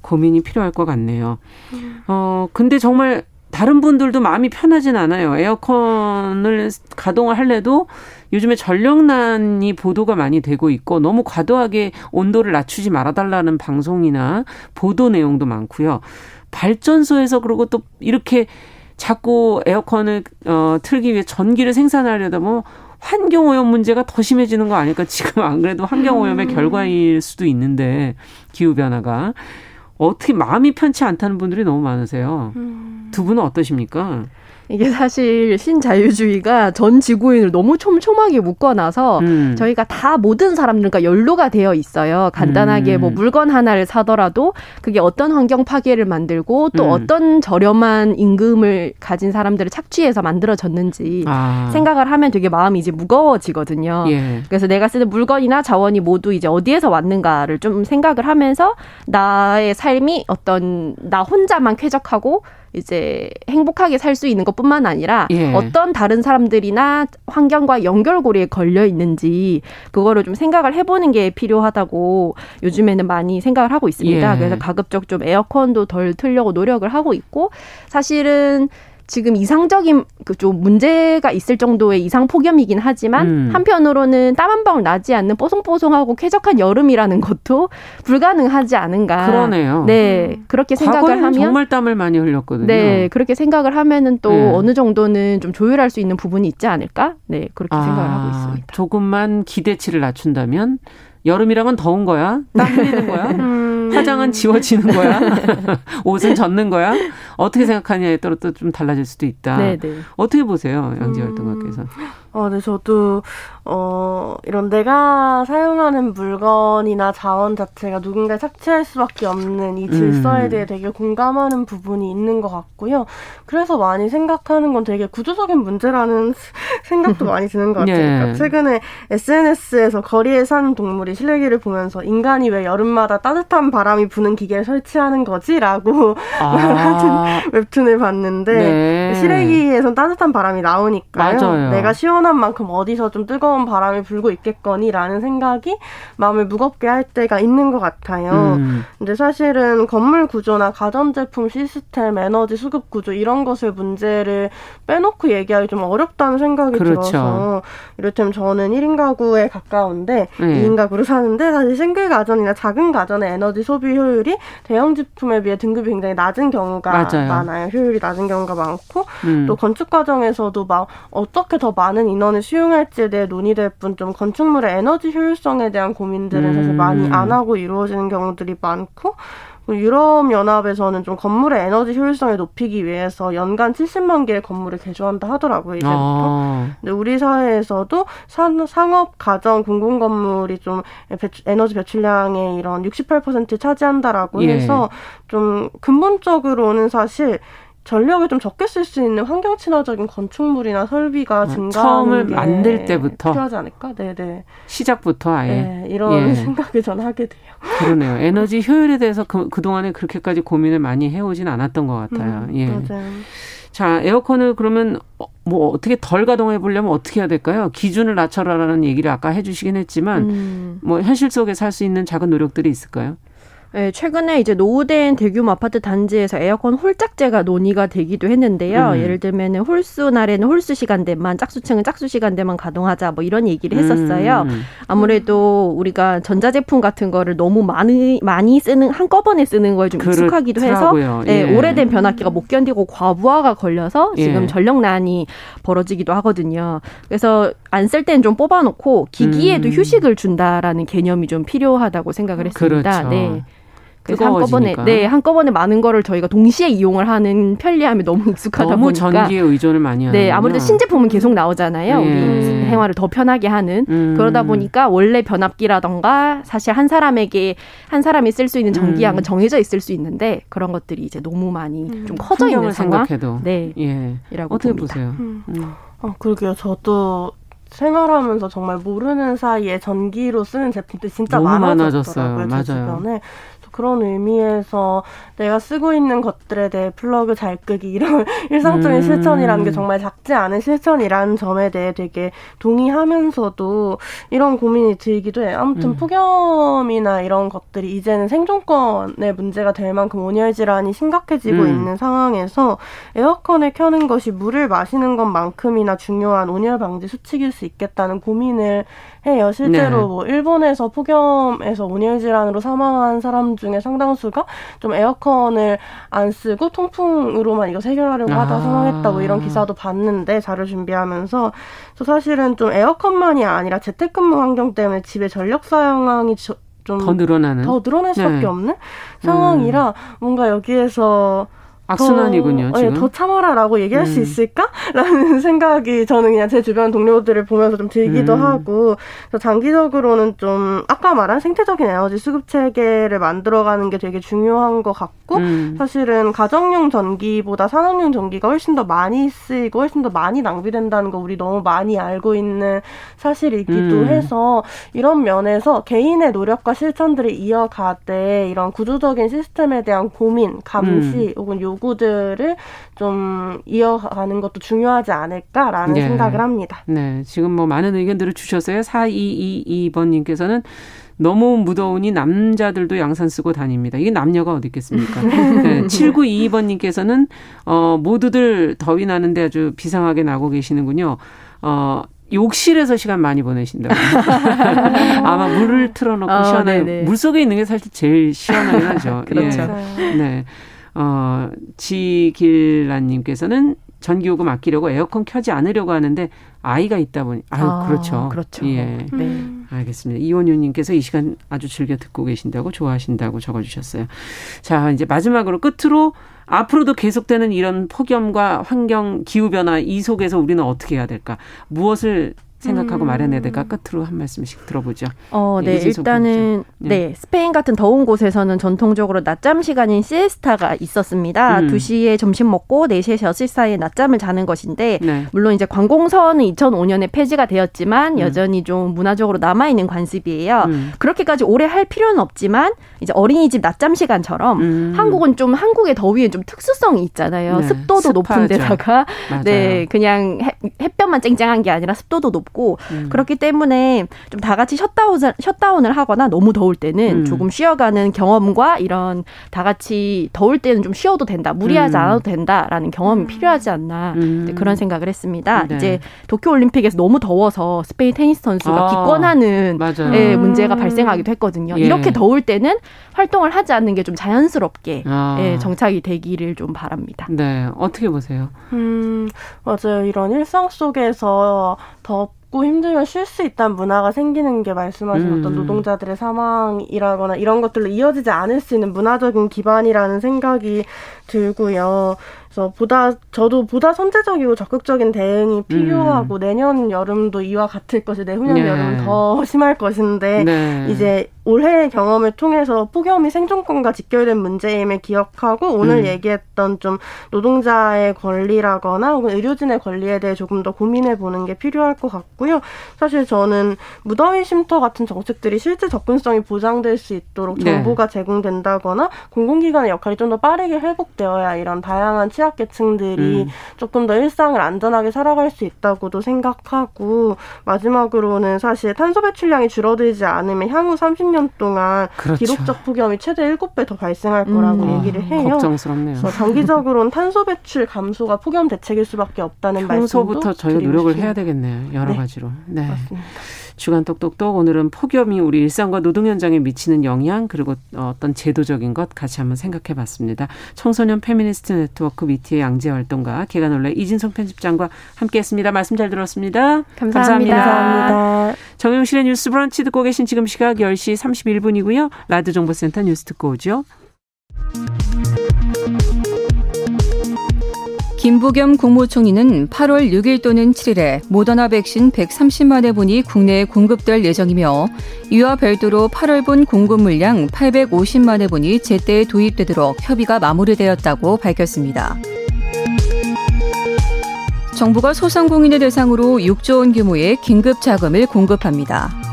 고민이 필요할 것 같네요. 음. 어 근데 정말 다른 분들도 마음이 편하진 않아요. 에어컨을 가동을 할래도 요즘에 전력난이 보도가 많이 되고 있고 너무 과도하게 온도를 낮추지 말아달라는 방송이나 보도 내용도 많고요. 발전소에서 그리고 또 이렇게 자꾸 에어컨을 어, 틀기 위해 전기를 생산하려다 뭐 환경 오염 문제가 더 심해지는 거 아닐까? 지금 안 그래도 환경 오염의 음. 결과일 수도 있는데 기후 변화가 어떻게 마음이 편치 않다는 분들이 너무 많으세요. 음. 두 분은 어떠십니까? 이게 사실 신자유주의가 전 지구인을 너무 촘촘하게 묶어놔서 음. 저희가 다 모든 사람들과 연루가 되어 있어요. 간단하게 음. 뭐 물건 하나를 사더라도 그게 어떤 환경 파괴를 만들고 또 음. 어떤 저렴한 임금을 가진 사람들을 착취해서 만들어졌는지 아. 생각을 하면 되게 마음이 이제 무거워지거든요. 예. 그래서 내가 쓰는 물건이나 자원이 모두 이제 어디에서 왔는가를 좀 생각을 하면서 나의 삶이 어떤 나 혼자만 쾌적하고 이제 행복하게 살 수 있는 것뿐만 아니라 예. 어떤 다른 사람들이나 환경과 연결고리에 걸려 있는지 그거를 좀 생각을 해보는 게 필요하다고 요즘에는 많이 생각을 하고 있습니다. 예. 그래서 가급적 좀 에어컨도 덜 틀려고 노력을 하고 있고 사실은 지금 이상적인 그 좀 문제가 있을 정도의 이상 폭염이긴 하지만 음. 한편으로는 땀 한 방울 나지 않는 뽀송뽀송하고 쾌적한 여름이라는 것도 불가능하지 않은가. 그러네요. 네, 그렇게 생각을 하면 정말 땀을 많이 흘렸거든요. 네, 그렇게 생각을 하면은 또 네. 어느 정도는 좀 조율할 수 있는 부분이 있지 않을까? 네, 그렇게 아, 생각을 하고 있습니다. 조금만 기대치를 낮춘다면 여름이랑은 더운 거야? 땀 흘리는 거야? 음. 화장은 지워지는 거야? 옷은 젖는 거야? 어떻게 생각하냐에 따라 또 좀 달라질 수도 있다. 네네. 네. 어떻게 보세요, 양지 활동가께서? 음. 어, 네, 저도, 어, 이런 내가 사용하는 물건이나 자원 자체가 누군가 착취할 수밖에 없는 이 질서에 음. 대해 되게 공감하는 부분이 있는 것 같고요. 그래서 많이 생각하는 건 되게 구조적인 문제라는 생각도 많이 드는 것 같아요. 예. 그러니까 최근에 SNS에서 거리에 사는 동물이 실내기를 보면서 인간이 왜 여름마다 따뜻한 바람이 부는 기계를 설치하는 거지라고 아. 웹툰을 봤는데 네. 실외기에선 따뜻한 바람이 나오니까요. 맞아요. 내가 시원 시원한 만큼 어디서 좀 뜨거운 바람이 불고 있겠거니라는 생각이 마음을 무겁게 할 때가 있는 것 같아요. 음. 근데 사실은 건물 구조나 가전제품 시스템, 에너지 수급 구조 이런 것을 문제를 빼놓고 얘기하기 좀 어렵다는 생각이 그렇죠. 들어서 이를테면 저는 1인 가구에 가까운데 네. 2인 가구로 사는데 사실 싱글 가전이나 작은 가전의 에너지 소비 효율이 대형 제품에 비해 등급이 굉장히 낮은 경우가 맞아요. 많아요. 효율이 낮은 경우가 많고 음. 또 건축 과정에서도 막 어떻게 더 많은 인원을 수용할지에 대해 논의될 뿐 좀 건축물의 에너지 효율성에 대한 고민들은 음. 사실 많이 안 하고 이루어지는 경우들이 많고 유럽 연합에서는 좀 건물의 에너지 효율성을 높이기 위해서 연간 70만 개의 건물을 개조한다 하더라고요 이제부터. 아. 근데 우리 사회에서도 산, 상업, 가정, 공공 건물이 좀 배출, 에너지 배출량의 이런 68% 차지한다라고 예. 해서 좀 근본적으로는 사실 전력을 좀 적게 쓸 수 있는 환경 친화적인 건축물이나 설비가 아, 증가하는 처음을 만들 때부터 필요하지 않을까? 네네. 시작부터 아예 네, 이런 예. 생각을 전 하게 돼요. 그러네요. 에너지 효율에 대해서 그, 그동안에 그렇게까지 고민을 많이 해오진 않았던 것 같아요. 음, 예. 맞아요. 자, 에어컨을 그러면 어, 뭐 어떻게 덜 가동해 보려면 어떻게 해야 될까요? 기준을 낮춰라라는 얘기를 아까 해주시긴 했지만 음. 뭐 현실 속에서 할수 있는 작은 노력들이 있을까요? 네, 최근에 이제 노후된 대규모 아파트 단지에서 에어컨 홀짝제가 논의가 되기도 했는데요. 음. 예를 들면은 홀수 날에는 홀수 시간대만, 짝수층은 짝수 시간대만 가동하자 뭐 이런 얘기를 했었어요. 음. 아무래도 우리가 전자제품 같은 거를 너무 많이 많이 쓰는 한꺼번에 쓰는 거에 좀 익숙하기도 해서 네, 예. 오래된 변압기가 못 견디고 과부하가 걸려서 지금 예. 전력난이 벌어지기도 하거든요. 그래서 안쓸 때는 좀 뽑아놓고 기기에도 음. 휴식을 준다라는 개념이 좀 필요하다고 생각을 했습니다. 그렇죠. 네. 그래서 한꺼번에 네 한꺼번에 많은 거를 저희가 동시에 이용을 하는 편리함이 너무 익숙하다 너무 보니까 전기에 의존을 많이 하는 네 아무래도 신제품은 계속 나오잖아요 예. 우리 생활을 더 편하게 하는 음. 그러다 보니까 원래 변압기라던가 사실 한 사람에게 한 사람이 쓸 수 있는 전기량은 음. 정해져 있을 수 있는데 그런 것들이 이제 너무 많이 음. 좀 커져 있는 상황 생각해도. 네 예. 이라고 어떻게 봅니다. 보세요? 음. 음. 어 그러게요 저도 생활하면서 정말 모르는 사이에 전기로 쓰는 제품들 진짜 많아졌어요. 맞아요. 주변에. 그런 의미에서 내가 쓰고 있는 것들에 대해 플러그 잘 끄기 이런 일상적인 음. 실천이라는 게 정말 작지 않은 실천이라는 점에 대해 되게 동의하면서도 이런 고민이 들기도 해요. 아무튼 음. 폭염이나 이런 것들이 이제는 생존권의 문제가 될 만큼 온열 질환이 심각해지고 음. 있는 상황에서 에어컨을 켜는 것이 물을 마시는 것만큼이나 중요한 온열 방지 수칙일 수 있겠다는 고민을 해요. 실제로 네. 뭐 일본에서 폭염에서 온열 질환으로 사망한 사람 중에 상당수가 좀 에어컨을 안 쓰고 통풍으로만 이거 해결하려고 하다 아. 사망했다고 이런 기사도 봤는데 자료 준비하면서 또 사실은 좀 에어컨만이 아니라 재택근무 환경 때문에 집에 전력 사용량이 좀더 늘어나는 더 늘어날 수밖에 네. 없는 상황이라 음. 뭔가 여기에서 악순환이군요. 더, 지금. 더 참아라라고 얘기할 음. 수 있을까라는 생각이 저는 그냥 제 주변 동료들을 보면서 좀 들기도 음. 하고 장기적으로는 좀 아까 말한 생태적인 에너지 수급 체계를 만들어가는 게 되게 중요한 것 같고 음. 사실은 가정용 전기보다 산업용 전기가 훨씬 더 많이 쓰이고 훨씬 더 많이 낭비된다는 거 우리 너무 많이 알고 있는 사실이기도 음. 해서 이런 면에서 개인의 노력과 실천들을 이어가되 이런 구조적인 시스템에 대한 고민, 감시 음. 혹은 요구 요구들을 좀 이어가는 것도 중요하지 않을까라는 네. 생각을 합니다. 네. 지금 뭐 많은 의견들을 주셨어요. 4222번님께서는 너무 무더우니 남자들도 양산 쓰고 다닙니다. 이게 남녀가 어디 있겠습니까? 네, 7922번님께서는 어, 모두들 더위 나는데 아주 비상하게 나고 계시는군요. 어, 욕실에서 시간 많이 보내신다고. 아마 물을 틀어놓고 어, 시원하게. 물 속에 있는 게 사실 제일 시원하긴 하죠. 그렇죠. 예. 네. 어, 지길란님께서는 전기요금 아끼려고 에어컨 켜지 않으려고 하는데 아이가 있다 보니 아유 아, 그렇죠. 그렇죠. 예. 네. 알겠습니다. 이원유 님께서 이 시간 아주 즐겨 듣고 계신다고 좋아하신다고 적어 주셨어요. 자 이제 마지막으로 끝으로 앞으로도 계속되는 이런 폭염과 환경 기후 변화 이 속에서 우리는 어떻게 해야 될까? 무엇을 생각하고 음. 마련해야 될까 끝으로 한 말씀씩 들어보죠. 어, 네, 일단은 네. 네. 스페인 같은 더운 곳에서는 전통적으로 낮잠 시간인 시에스타가 있었습니다. 음. 2시에 점심 먹고 4시에서 6시 사이에 낮잠을 자는 것인데 네. 물론 이제 관공서는 2005년에 폐지가 되었지만 음. 여전히 좀 문화적으로 남아 있는 관습이에요. 음. 그렇게까지 오래 할 필요는 없지만 이제 어린이집 낮잠 시간처럼 음. 한국은 좀 한국의 더위엔 좀 특수성이 있잖아요. 네. 습도도 습하죠. 높은 데다가 네, 그냥 햇, 햇볕만 쨍쨍한 게 아니라 습도도 높고 없고 음. 그렇기 때문에 좀 다 같이 셧다운 셧다운을 하거나 너무 더울 때는 음. 조금 쉬어가는 경험과 이런 다 같이 더울 때는 좀 쉬어도 된다 무리하지 음. 않아도 된다라는 경험이 음. 필요하지 않나 네, 그런 생각을 했습니다. 네. 이제 도쿄 올림픽에서 너무 더워서 스페인 테니스 선수가 아, 기권하는 예, 문제가 발생하기도 했거든요. 예. 이렇게 더울 때는 활동을 하지 않는 게 좀 자연스럽게 아. 예, 정착이 되기를 좀 바랍니다. 네, 어떻게 보세요? 음, 맞아요. 이런 일상 속에서 덥고 힘들면 쉴 수 있다는 문화가 생기는 게 말씀하신 음. 어떤 노동자들의 사망이라거나 이런 것들로 이어지지 않을 수 있는 문화적인 기반이라는 생각이 들고요. 그래서 보다 저도 보다 선제적이고 적극적인 대응이 필요하고 음. 내년 여름도 이와 같을 것이 내후년 네. 여름은 더 심할 것인데 네. 이제 올해의 경험을 통해서 폭염이 생존권과 직결된 문제임을 기억하고 오늘 음. 얘기했던 좀 노동자의 권리라거나 혹은 의료진의 권리에 대해 조금 더 고민해 보는 게 필요할 것 같고요. 사실 저는 무더위 쉼터 같은 정책들이 실제 접근성이 보장될 수 있도록 네. 정보가 제공된다거나 공공기관의 역할이 좀 더 빠르게 회복 되어야 이런 다양한 취약계층들이 음. 조금 더 일상을 안전하게 살아갈 수 있다고도 생각하고 마지막으로는 사실 탄소 배출량이 줄어들지 않으면 향후 30 30년 동안 그렇죠. 기록적 폭염이 최대 7배 더 발생할 거라고 음. 얘기를 해요. 걱정스럽네요. 그래서 장기적으로는 탄소 배출 감소가 폭염 대책일 수밖에 없다는 말씀도 평소부터 저희 노력을 해야 되겠네요. 여러 네. 가지로. 네. 맞습니다. 주간 똑똑똑 오늘은 폭염이 우리 일상과 노동 현장에 미치는 영향 그리고 어떤 제도적인 것 같이 한번 생각해 봤습니다. 청소년 페미니스트 네트워크 위티의 양지혜 활동가 계간홀로 이진송 편집장과 함께했습니다. 말씀 잘 들었습니다. 감사합니다. 감사합니다. 정용실의 뉴스 브런치 듣고 계신 지금 시각 10시 31분이고요. 라디오 정보센터 뉴스 듣고 오죠. 김부겸 국무총리는 8월 6일 또는 7일에 모더나 백신 130만 회분이 국내에 공급될 예정이며 이와 별도로 8월분 공급 물량 850만 회분이 제때 도입되도록 협의가 마무리되었다고 밝혔습니다. 정부가 소상공인을 대상으로 6조 원 규모의 긴급 자금을 공급합니다.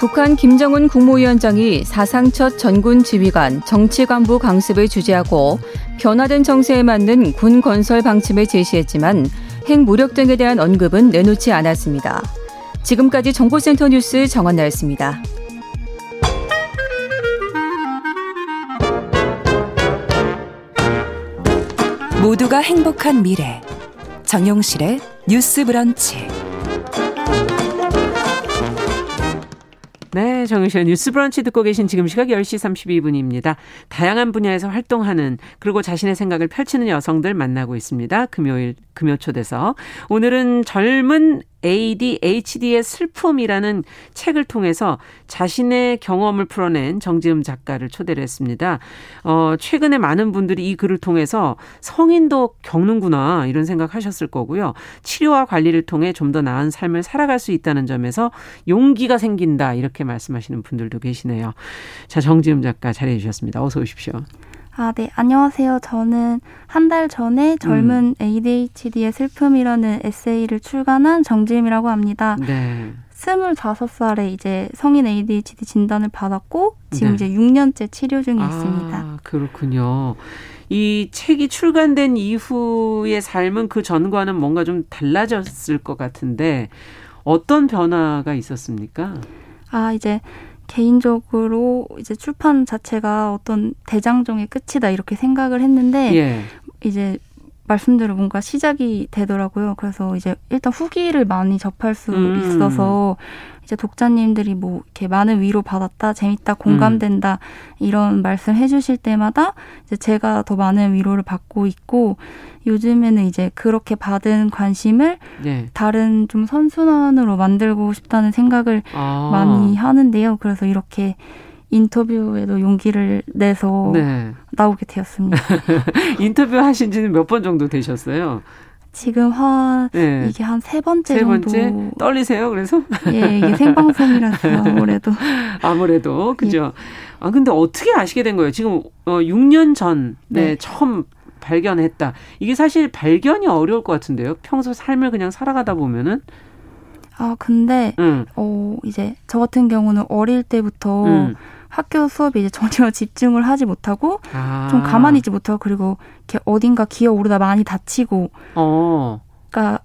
북한 김정은 국무위원장이 사상 첫 전군 지휘관 정치관부 강습을 주재하고 변화된 정세에 맞는 군 건설 방침을 제시했지만 핵 무력 등에 대한 언급은 내놓지 않았습니다. 지금까지 정보센터 뉴스 정원나였습니다. 모두가 행복한 미래 정용실의 뉴스 브런치 네, 정유실의 뉴스 브런치 듣고 계신 지금 시각 10시 32분입니다. 다양한 분야에서 활동하는 그리고 자신의 생각을 펼치는 여성들 만나고 있습니다. 금요일 금요 초대서 오늘은 젊은 ADHD의 슬픔이라는 책을 통해서 자신의 경험을 풀어낸 정지음 작가를 초대를 했습니다. 어, 최근에 많은 분들이 이 글을 통해서 성인도 겪는구나 이런 생각하셨을 거고요. 치료와 관리를 통해 좀 더 나은 삶을 살아갈 수 있다는 점에서 용기가 생긴다 이렇게 말씀하시는 분들도 계시네요. 자, 정지음 작가 자리해 주셨습니다. 어서 오십시오. 아, 네. 안녕하세요. 저는 한 달 전에 젊은 음. ADHD의 슬픔이라는 에세이를 출간한 정지임이라고 합니다. 네. 25살에 이제 성인 ADHD 진단을 받았고 지금 네. 이제 6년째 치료 중에 아, 있습니다. 그렇군요. 이 책이 출간된 이후의 삶은 그 전과는 뭔가 좀 달라졌을 것 같은데 어떤 변화가 있었습니까? 아, 이제 개인적으로 이제 출판 자체가 어떤 대장정의 끝이다 이렇게 생각을 했는데 예. 이제 말씀대로 뭔가 시작이 되더라고요. 그래서 이제 일단 후기를 많이 접할 수 음. 있어서 이제 독자님들이 뭐 이렇게 많은 위로 받았다, 재밌다, 공감된다 음. 이런 말씀 해주실 때마다 이제 제가 더 많은 위로를 받고 있고 요즘에는 이제 그렇게 받은 관심을 네. 다른 좀 선순환으로 만들고 싶다는 생각을 아. 많이 하는데요. 그래서 이렇게 인터뷰에도 용기를 내서 네. 나오게 되었습니다. 인터뷰 하신 지는 몇 번 정도 되셨어요? 지금 한 네. 이게 한 세 번째 세 정도 번째? 떨리세요? 그래서 예 이게 생방송이라서 아무래도 아무래도 그죠. 예. 아 근데 어떻게 아시게 된 거예요? 지금 어 6년 전에 네. 처음 발견했다. 이게 사실 발견이 어려울 것 같은데요. 평소 삶을 그냥 살아가다 보면은 아 근데 음. 어 이제 저 같은 경우는 어릴 때부터 음. 학교 수업에 이제 전혀 집중을 하지 못하고 아. 좀 가만히 있지 못하고 그리고 이렇게 어딘가 기어 오르다 많이 다치고 어. 그러니까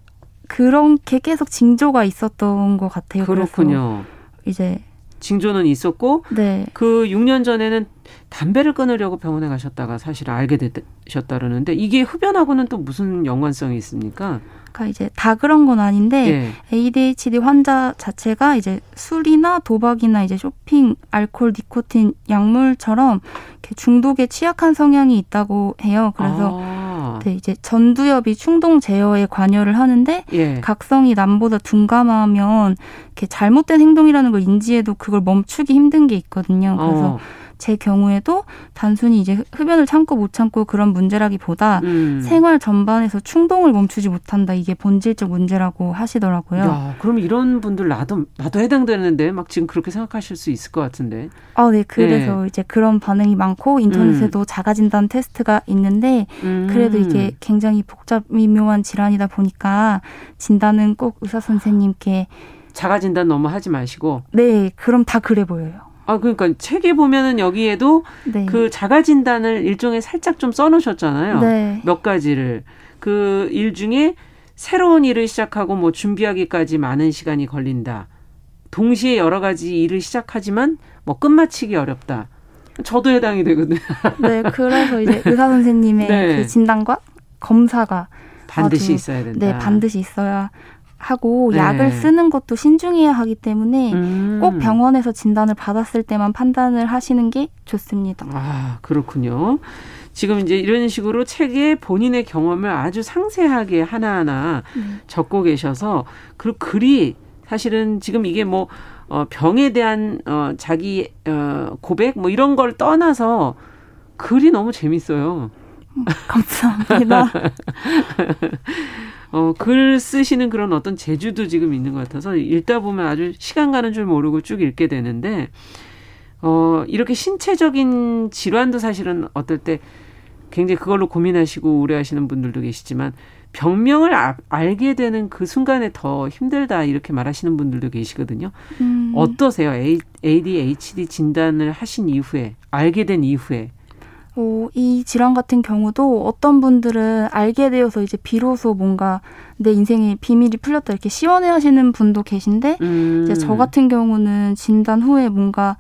그렇게 계속 징조가 있었던 것 같아요. 그렇군요. 이제 징조는 있었고 네. 그 6년 전에는 담배를 끊으려고 병원에 가셨다가 사실 알게 되셨다 그러는데 이게 흡연하고는 또 무슨 연관성이 있습니까? 그러니까 이제 다 그런 건 아닌데 예. ADHD 환자 자체가 이제 술이나 도박이나 이제 쇼핑, 알코올, 니코틴, 약물처럼 중독에 취약한 성향이 있다고 해요. 그래서 아. 네, 이제 전두엽이 충동 제어에 관여를 하는데 예. 각성이 남보다 둔감하면 이렇게 잘못된 행동이라는 걸 인지해도 그걸 멈추기 힘든 게 있거든요. 그래서 어. 제 경우에도 단순히 이제 흡연을 참고 못 참고 그런 문제라기보다 음. 생활 전반에서 충동을 멈추지 못한다 이게 본질적 문제라고 하시더라고요. 야, 그럼 이런 분들 나도 나도 해당되는데 막 지금 그렇게 생각하실 수 있을 것 같은데. 아, 네. 그래서 네. 이제 그런 반응이 많고 인터넷에도 음. 자가 진단 테스트가 있는데 음. 그래도 이게 굉장히 복잡 미묘한 질환이다 보니까 진단은 꼭 의사 선생님께 자가 진단 너무 하지 마시고. 네, 그럼 다 그래 보여요. 아, 그러니까 책에 보면은 여기에도 네. 그 자가 진단을 일종의 살짝 좀 써놓으셨잖아요. 네. 몇 가지를. 그 일 중에 새로운 일을 시작하고 뭐 준비하기까지 많은 시간이 걸린다. 동시에 여러 가지 일을 시작하지만 뭐 끝마치기 어렵다. 저도 해당이 되거든요. 네, 그래서 이제 의사 선생님의 네. 그 진단과 검사가 반드시 있어야 된다. 네, 반드시 있어야 하고 네. 약을 쓰는 것도 신중해야 하기 때문에 음. 꼭 병원에서 진단을 받았을 때만 판단을 하시는 게 좋습니다. 아, 그렇군요. 지금 이제 이런 식으로 책에 본인의 경험을 아주 상세하게 하나하나 음. 적고 계셔서 그 글이 사실은 지금 이게 뭐 어, 병에 대한 어, 자기 어, 고백 뭐 이런 걸 떠나서 글이 너무 재밌어요. 음, 감사합니다. 어, 글 쓰시는 그런 어떤 재주도 지금 있는 것 같아서 읽다 보면 아주 시간 가는 줄 모르고 쭉 읽게 되는데, 어, 이렇게 신체적인 질환도 사실은 어떨 때 굉장히 그걸로 고민하시고 우려하시는 분들도 계시지만, 병명을 아, 알게 되는 그 순간에 더 힘들다 이렇게 말하시는 분들도 계시거든요. 음. 어떠세요? ADHD 진단을 하신 이후에 알게 된 이후에 어, 이 질환 같은 경우도 어떤 분들은 알게 되어서 이제 비로소 뭔가 내 인생의 비밀이 풀렸다 이렇게 시원해 하시는 분도 계신데 음. 이제 저 같은 경우는 진단 후에 뭔가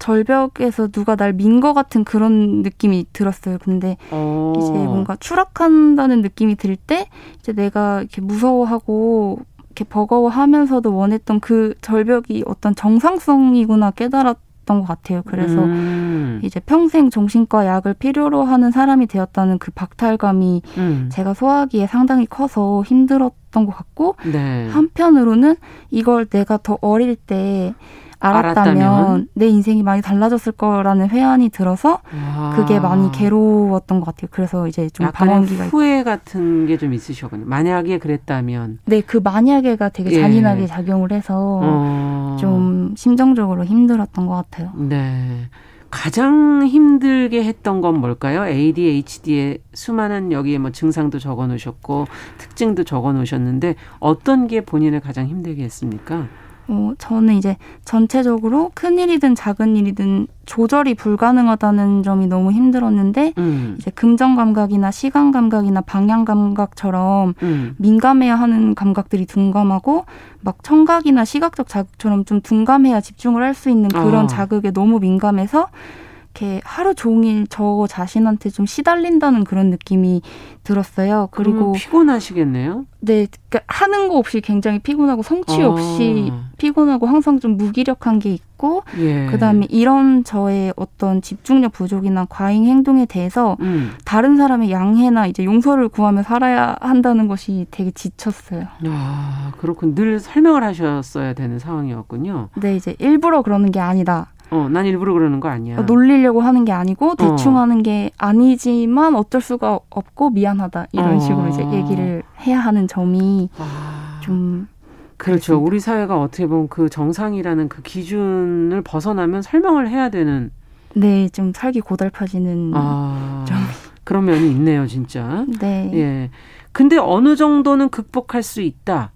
절벽에서 누가 날 민 것 같은 그런 느낌이 들었어요. 근데 어. 이제 뭔가 추락한다는 느낌이 들 때 이제 내가 이렇게 무서워하고 이렇게 버거워하면서도 원했던 그 절벽이 어떤 정상성이구나 깨달았 있었던 것 같아요. 그래서 음. 이제 평생 정신과 약을 필요로 하는 사람이 되었다는 그 박탈감이 음. 제가 소화하기에 상당히 커서 힘들었던 것 같고 네. 한편으로는 이걸 내가 더 어릴 때 알았다면, 알았다면, 내 인생이 많이 달라졌을 거라는 회한이 들어서 와. 그게 많이 괴로웠던 것 같아요. 그래서 이제 좀 방황기가 후회 있... 같은 게 좀 있으셨군요. 만약에 그랬다면 네, 그 만약에가 되게 예. 잔인하게 작용을 해서 어. 좀 심정적으로 힘들었던 것 같아요. 네. 가장 힘들게 했던 건 뭘까요? ADHD의 수많은 여기에 뭐 증상도 적어 놓으셨고 특징도 적어 놓으셨는데 어떤 게 본인을 가장 힘들게 했습니까? 어, 저는 이제 전체적으로 큰 일이든 작은 일이든 조절이 불가능하다는 점이 너무 힘들었는데 음. 이제 금전 감각이나 시간 감각이나 방향 감각처럼 음. 민감해야 하는 감각들이 둔감하고 막 청각이나 시각적 자극처럼 좀 둔감해야 집중을 할 수 있는 그런 어. 자극에 너무 민감해서 이렇게 하루 종일 저 자신한테 좀 시달린다는 그런 느낌이 들었어요. 그리고 피곤하시겠네요. 네, 그러니까 하는 거 없이 굉장히 피곤하고 성취 아. 없이 어. 피곤하고 항상 좀 무기력한 게 있고 예. 그다음에 이런 저의 어떤 집중력 부족이나 과잉 행동에 대해서 음. 다른 사람의 양해나 이제 용서를 구하며 살아야 한다는 것이 되게 지쳤어요. 아, 그렇군. 늘 설명을 하셨어야 되는 상황이었군요. 네, 이제 일부러 그러는 게 아니다. 어, 난 일부러 그러는 거 아니야. 놀리려고 하는 게 아니고 대충 어. 하는 게 아니지만 어쩔 수가 없고 미안하다 이런 어. 식으로 이제 얘기를 해야 하는 점이 아. 좀 그렇죠. 그렇습니다. 우리 사회가 어떻게 보면 그 정상이라는 그 기준을 벗어나면 설명을 해야 되는 네, 좀 살기 고달파지는 아. 좀 그런 면이 있네요, 진짜. 네. 예. 근데 어느 정도는 극복할 수 있다.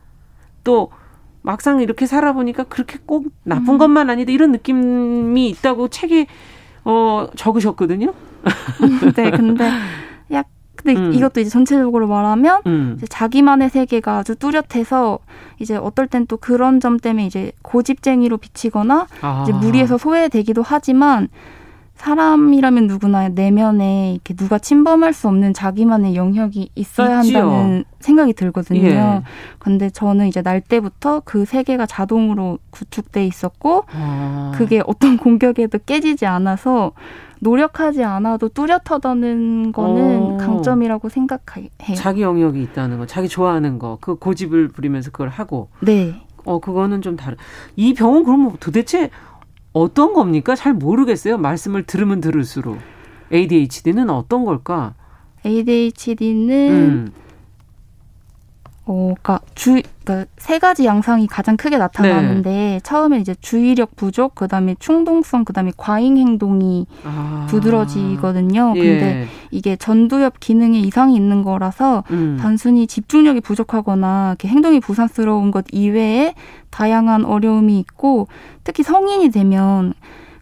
또 막상 이렇게 살아보니까 그렇게 꼭 나쁜 음. 것만 아니다 이런 느낌이 있다고 책에 어 적으셨거든요. 네, 근데 약 근데 음. 이것도 이제 전체적으로 말하면 음. 이제 자기만의 세계가 아주 뚜렷해서 이제 어떨 땐 또 그런 점 때문에 이제 고집쟁이로 비치거나 아. 이제 무리해서 소외되기도 하지만 사람이라면 누구나 내면에 이렇게 누가 침범할 수 없는 자기만의 영역이 있어야 있지요. 한다는 생각이 들거든요. 예. 근데 저는 이제 날 때부터 그 세계가 자동으로 구축돼 있었고 아. 그게 어떤 공격에도 깨지지 않아서 노력하지 않아도 뚜렷하다는 거는 오. 강점이라고 생각해요. 자기 영역이 있다는 거, 자기 좋아하는 거, 그 고집을 부리면서 그걸 하고. 네. 어, 그거는 좀 다른. 이 병은 그러면 도대체 어떤 겁니까? 잘 모르겠어요. 말씀을 들으면 들을수록. ADHD는 어떤 걸까? ADHD는 음. 어, 그니까 주, 그니까 세 가지 양상이 가장 크게 나타나는데 네. 처음에 이제 주의력 부족, 그다음에 충동성, 그다음에 과잉 행동이 아. 두드러지거든요. 예. 근데 이게 전두엽 기능에 이상이 있는 거라서 음. 단순히 집중력이 부족하거나 이렇게 행동이 부산스러운 것 이외에 다양한 어려움이 있고 특히 성인이 되면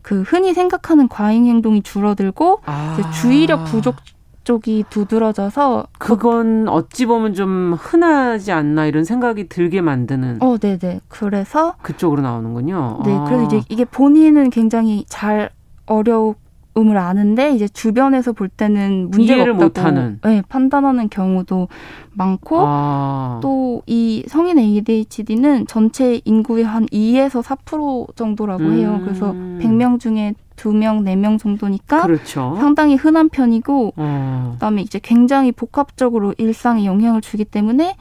그 흔히 생각하는 과잉 행동이 줄어들고 아. 주의력 부족 쪽이 두드러져서 그건 어찌 보면 좀 흔하지 않나 이런 생각이 들게 만드는. 어, 네, 네. 그래서 그쪽으로 나오는군요. 네, 아. 그래서 이제 이게 본인은 굉장히 잘 어려움을 아는데 이제 주변에서 볼 때는 문제가 없다고 못하는. 네, 판단하는 경우도 많고 아. 또이 성인 ADHD는 전체 인구의 한 2에서 4% 정도라고 해요. 음. 그래서 100명 중에 두 명, 네 명 정도니까 그렇죠. 상당히 흔한 편이고 어. 그다음에 이제 굉장히 복합적으로 일상에 영향을 주기 때문에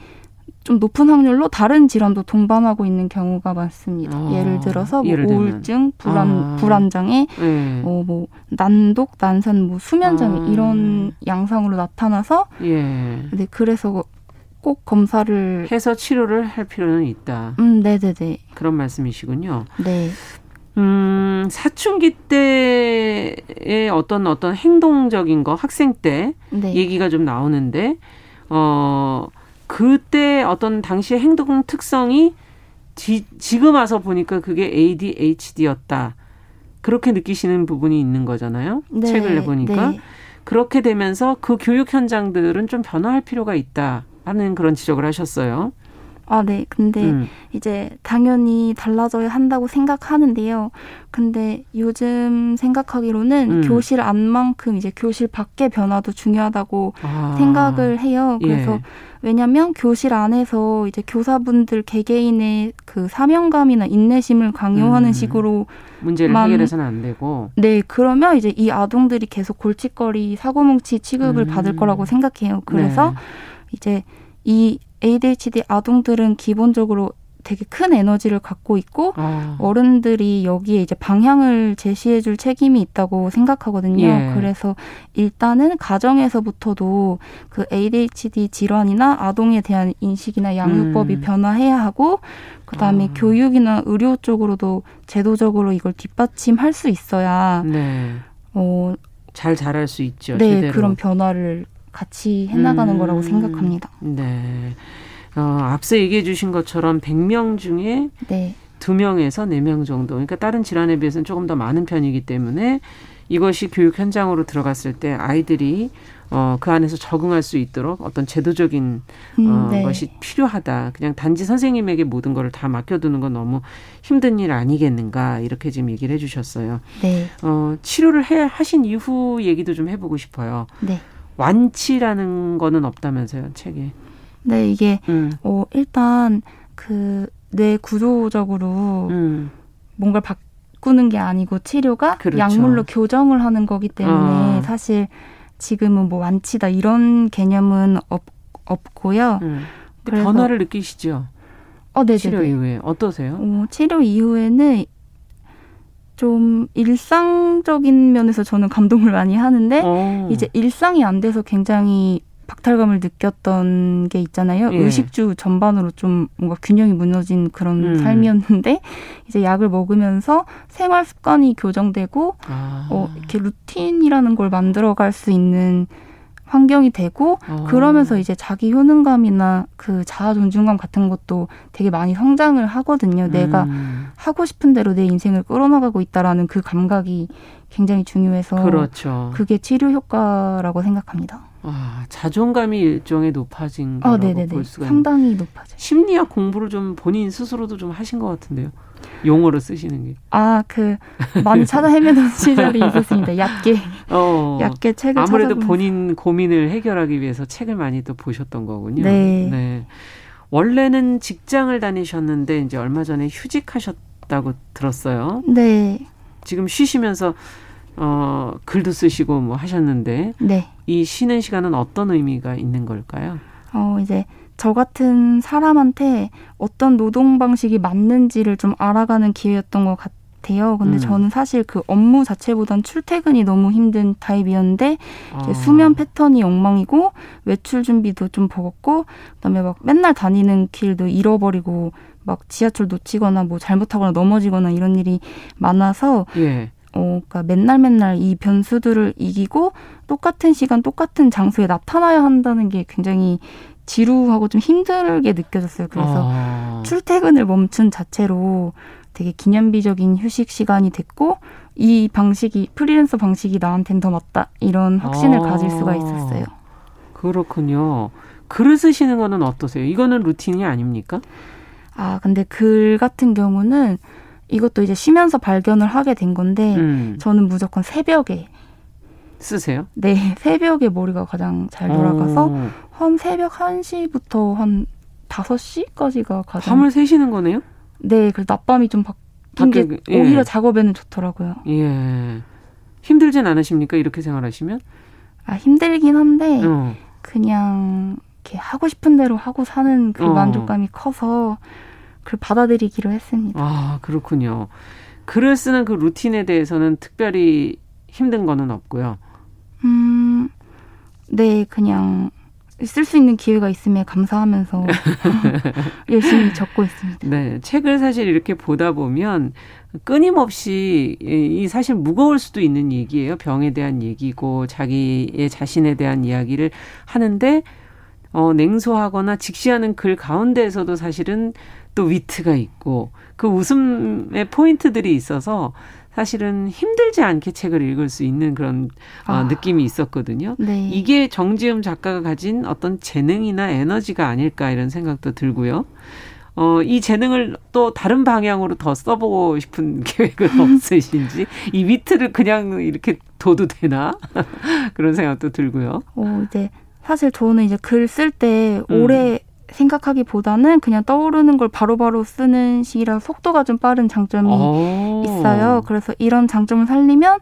좀 높은 확률로 다른 질환도 동반하고 있는 경우가 많습니다. 어. 예를 들어서 뭐 예를 우울증, 불안 아. 불안장애, 네. 어, 뭐 난독, 난산, 뭐 수면장애 아. 이런 양상으로 나타나서 예. 네, 그래서 꼭 검사를 해서 치료를 할 필요는 있다. 음, 네, 네, 네. 그런 말씀이시군요. 네. 음, 사춘기 때의 어떤 어떤 행동적인 거 학생 때 네. 얘기가 좀 나오는데 어 그때 어떤 당시의 행동 특성이 지, 지금 와서 보니까 그게 ADHD였다. 그렇게 느끼시는 부분이 있는 거잖아요. 네. 책을 내보니까. 네. 그렇게 되면서 그 교육 현장들은 좀 변화할 필요가 있다 하는 그런 지적을 하셨어요. 아, 네. 근데 음. 이제 당연히 달라져야 한다고 생각하는데요. 근데 요즘 생각하기로는 음. 교실 안만큼 이제 교실 밖의 변화도 중요하다고 아. 생각을 해요. 그래서 예. 왜냐면 교실 안에서 이제 교사분들 개개인의 그 사명감이나 인내심을 강요하는 음. 식으로 문제를 해결해서는 안 되고 네 그러면 이제 이 아동들이 계속 골칫거리 사고뭉치 취급을 음. 받을 거라고 생각해요. 그래서 네. 이제 이 ADHD 아동들은 기본적으로 되게 큰 에너지를 갖고 있고 아. 어른들이 여기에 이제 방향을 제시해 줄 책임이 있다고 생각하거든요. 예. 그래서 일단은 가정에서부터도 그 ADHD 질환이나 아동에 대한 인식이나 양육법이 음. 변화해야 하고 그다음에 아. 교육이나 의료 쪽으로도 제도적으로 이걸 뒷받침할 수 있어야 네. 어, 잘 자랄 수 있죠. 네, 제대로. 그런 변화를 같이 해나가는 음, 거라고 생각합니다. 네. 어, 앞서 얘기해 주신 것처럼 100명 중에 네. 2명에서 4명 정도. 그러니까 다른 질환에 비해서는 조금 더 많은 편이기 때문에 이것이 교육 현장으로 들어갔을 때 아이들이 어, 그 안에서 적응할 수 있도록 어떤 제도적인 음, 어, 네. 것이 필요하다. 그냥 단지 선생님에게 모든 거를 다 맡겨두는 건 너무 힘든 일 아니겠는가 이렇게 지금 얘기를 해주셨어요. 네. 어, 치료를 해 하신 이후 얘기도 좀 해보고 싶어요. 네. 완치라는 거는 없다면서요, 책에. 네, 이게 음. 어 일단 그 뇌 구조적으로 음. 뭔가를 바꾸는 게 아니고 치료가 그렇죠. 약물로 교정을 하는 거기 때문에 어. 사실 지금은 뭐 완치다 이런 개념은 없, 없고요. 음. 그래서 변화를 느끼시죠? 어, 네, 치료 이후에 어떠세요? 어, 치료 이후에는 좀 일상적인 면에서 저는 감동을 많이 하는데 오. 어. 이제 일상이 안 돼서 굉장히 박탈감을 느꼈던 게 있잖아요. 예. 의식주 전반으로 좀 뭔가 균형이 무너진 그런 음. 삶이었는데 이제 약을 먹으면서 생활 습관이 교정되고 아. 어 이렇게 루틴이라는 걸 만들어갈 수 있는 환경이 되고 어. 그러면서 이제 자기 효능감이나 그 자아 존중감 같은 것도 되게 많이 성장을 하거든요. 음. 내가 하고 싶은 대로 내 인생을 끌어나가고 있다라는 그 감각이 굉장히 중요해서 그렇죠. 그게 치료 효과라고 생각합니다. 아, 자존감이 일종의 높아진 어, 거라고 어, 볼 수가 상당히 높아져. 심리학 공부를 좀 본인 스스로도 좀 하신 것 같은데요. 용어로 쓰시는 게. 아, 그 많이 찾아 헤매던 시절이 있었습니다. 얕게. 어, 얕게 책을 아무래도 찾아보면서. 본인 고민을 해결하기 위해서 책을 많이 또 보셨던 거군요. 네. 네. 원래는 직장을 다니셨는데 이제 얼마 전에 휴직하셨다고 들었어요. 네. 지금 쉬시면서 어, 글도 쓰시고 뭐 하셨는데 네. 이 쉬는 시간은 어떤 의미가 있는 걸까요? 어, 이제 저 같은 사람한테 어떤 노동 방식이 맞는지를 좀 알아가는 기회였던 것 같아요. 근데 음. 저는 사실 그 업무 자체보단 출퇴근이 너무 힘든 타입이었는데 아. 수면 패턴이 엉망이고 외출 준비도 좀 버겁고 그다음에 막 맨날 다니는 길도 잃어버리고 막 지하철 놓치거나 뭐 잘못하거나 넘어지거나 이런 일이 많아서 예. 어, 그러니까 맨날 맨날 이 변수들을 이기고 똑같은 시간, 똑같은 장소에 나타나야 한다는 게 굉장히 지루하고 좀 힘들게 느껴졌어요. 그래서 아. 출퇴근을 멈춘 자체로 되게 기념비적인 휴식 시간이 됐고 이 방식이 프리랜서 방식이 나한텐 더 맞다 이런 확신을 아. 가질 수가 있었어요. 그렇군요. 글을 쓰시는 거는 어떠세요? 이거는 루틴이 아닙니까? 아 근데 글 같은 경우는 이것도 이제 쉬면서 발견을 하게 된 건데 음. 저는 무조건 새벽에 쓰세요? 네, 새벽에 머리가 가장 잘 돌아가서 오. 한 새벽 1시부터 한 5시까지가 가장 밤을 새시는 거네요? 네, 그래서 낮밤이 좀 바뀐 게 예. 오히려 작업에는 좋더라고요. 예. 힘들진 않으십니까? 이렇게 생활하시면? 아, 힘들긴 한데 어. 그냥 이렇게 하고 싶은 대로 하고 사는 그 어. 만족감이 커서 그 받아들이기로 했습니다. 아, 그렇군요. 글을 쓰는 그 루틴에 대해서는 특별히 힘든 거는 없고요. 음, 네, 그냥 쓸 수 있는 기회가 있으면 감사하면서 열심히 적고 있습니다. 네, 책을 사실 이렇게 보다 보면 끊임없이 이 사실 무거울 수도 있는 얘기예요. 병에 대한 얘기고 자기의 자신에 대한 이야기를 하는데 어, 냉소하거나 직시하는 글 가운데에서도 사실은 또 위트가 있고 그 웃음의 포인트들이 있어서 사실은 힘들지 않게 책을 읽을 수 있는 그런 어, 아, 어, 느낌이 있었거든요. 네. 이게 정지음 작가가 가진 어떤 재능이나 에너지가 아닐까 이런 생각도 들고요. 어, 이 재능을 또 다른 방향으로 더 써보고 싶은 계획은 없으신지, 이 위트를 그냥 이렇게 둬도 되나? 그런 생각도 들고요. 어, 이제 사실 저는 이제 글 쓸때 음. 오래 생각하기보다는 그냥 떠오르는 걸 바로 바로 쓰는 식이라 속도가 좀 빠른 장점이 오. 있어요. 그래서 이런 장점을 살리면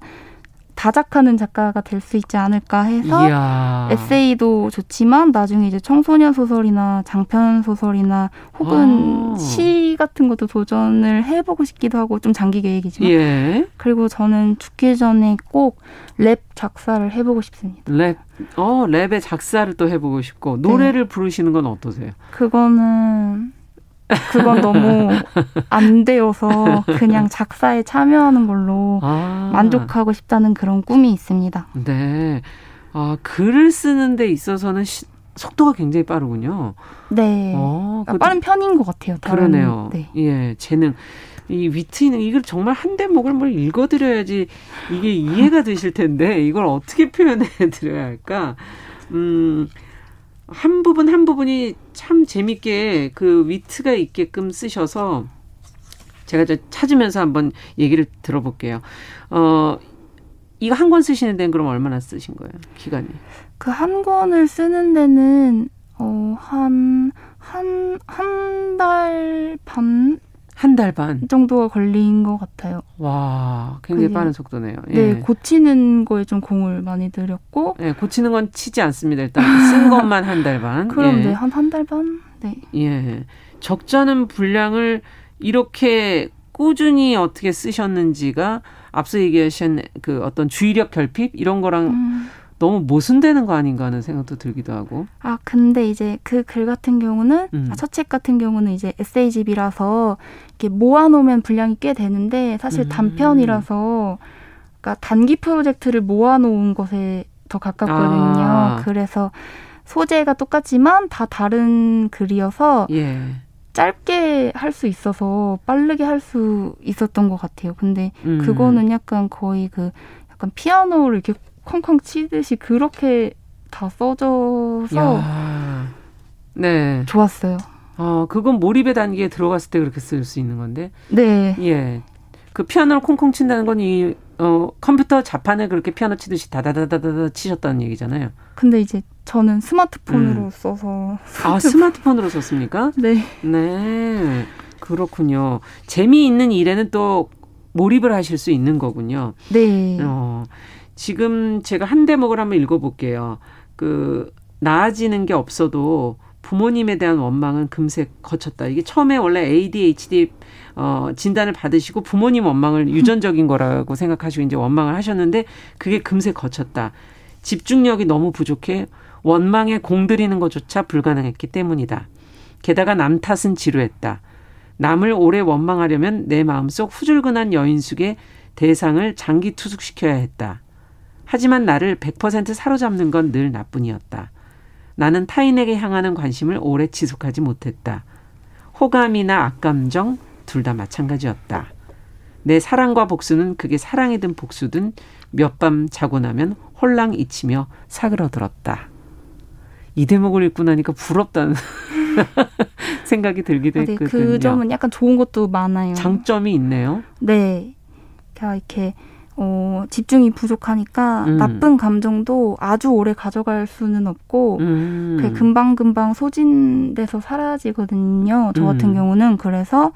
다작하는 작가가 될 수 있지 않을까 해서 이야. 에세이도 좋지만 나중에 이제 청소년 소설이나 장편 소설이나 혹은 아. 시 같은 것도 도전을 해보고 싶기도 하고 좀 장기 계획이지만 예. 그리고 저는 죽기 전에 꼭 랩 작사를 해보고 싶습니다. 랩, 어 랩의 작사를 또 해보고 싶고 노래를 네. 부르시는 건 어떠세요? 그거는 그건 너무 안 되어서 그냥 작사에 참여하는 걸로 아. 만족하고 싶다는 그런 꿈이 있습니다. 네. 아, 글을 쓰는 데 있어서는 시, 속도가 굉장히 빠르군요. 네. 어, 그러니까 빠른 편인 것 같아요. 다른, 그러네요. 네. 예, 재능. 이 위트는 이걸 정말 한 대목을 뭘 읽어드려야지 이게 이해가 되실 텐데 이걸 어떻게 표현해 드려야 할까? 음, 한 부분 한 부분이 참 재밌게 그 위트가 있게끔 쓰셔서 제가 저 찾으면서 한번 얘기를 들어볼게요. 어, 이거 한 권 쓰시는 데는 그럼 얼마나 쓰신 거예요? 기간이? 그 한 권을 쓰는 데는 어, 한, 한, 한 달 반? 한 달 반 정도가 걸린 것 같아요. 와, 굉장히 빠른 속도네요. 예. 네, 고치는 거에 좀 공을 많이 들였고. 네, 고치는 건 치지 않습니다. 일단 쓴 것만 한 달 반. 그럼 예. 네, 한 한 달 반. 네. 예, 적잖은 분량을 이렇게 꾸준히 어떻게 쓰셨는지가 앞서 얘기하신 그 어떤 주의력 결핍 이런 거랑 음. 너무 모순되는 거 아닌가 하는 생각도 들기도 하고. 아, 근데 이제 그 글 같은 경우는, 음. 아, 첫 책 같은 경우는 이제 에세이집이라서 이렇게 모아놓으면 분량이 꽤 되는데 사실 음. 단편이라서 그러니까 단기 프로젝트를 모아놓은 것에 더 가깝거든요. 아. 그래서 소재가 똑같지만 다 다른 글이어서 예. 짧게 할 수 있어서 빠르게 할 수 있었던 것 같아요. 근데 음. 그거는 약간 거의 그 약간 피아노를 이렇게 쾅쾅 치듯이 그렇게 다 써져서 야. 네. 좋았어요. 어, 그건 몰입의 단계에 들어갔을 때 그렇게 쓸 수 있는 건데. 네. 예. 그 피아노를 콩콩 친다는 건 이, 어, 컴퓨터 자판에 그렇게 피아노 치듯이 다다다다다다 치셨다는 얘기잖아요. 근데 이제 저는 스마트폰으로 음. 써서. 아, 스마트폰으로 썼습니까? 네. 네. 그렇군요. 재미있는 일에는 또 몰입을 하실 수 있는 거군요. 네. 어, 지금 제가 한 대목을 한번 읽어볼게요. 그, 나아지는 게 없어도 부모님에 대한 원망은 금세 거쳤다. 이게 처음에 원래 ADHD 어, 진단을 받으시고 부모님 원망을 유전적인 거라고 생각하시고 이제 원망을 하셨는데 그게 금세 거쳤다. 집중력이 너무 부족해 원망에 공들이는 것조차 불가능했기 때문이다. 게다가 남 탓은 지루했다. 남을 오래 원망하려면 내 마음속 후줄근한 여인숙의 대상을 장기 투숙시켜야 했다. 하지만 나를 100% 사로잡는 건 늘 나뿐이었다. 나는 타인에게 향하는 관심을 오래 지속하지 못했다. 호감이나 악감정 둘 다 마찬가지였다. 내 사랑과 복수는 그게 사랑이든 복수든 몇 밤 자고 나면 홀랑 잊히며 사그러들었다. 이 대목을 읽고 나니까 부럽다는 생각이 들기도 아, 네, 그 했거든요. 그 점은 약간 좋은 것도 많아요. 장점이 있네요. 네. 이렇게 어, 집중이 부족하니까 음. 나쁜 감정도 아주 오래 가져갈 수는 없고 음. 그 금방 금방 소진돼서 사라지거든요. 저 같은 음. 경우는 그래서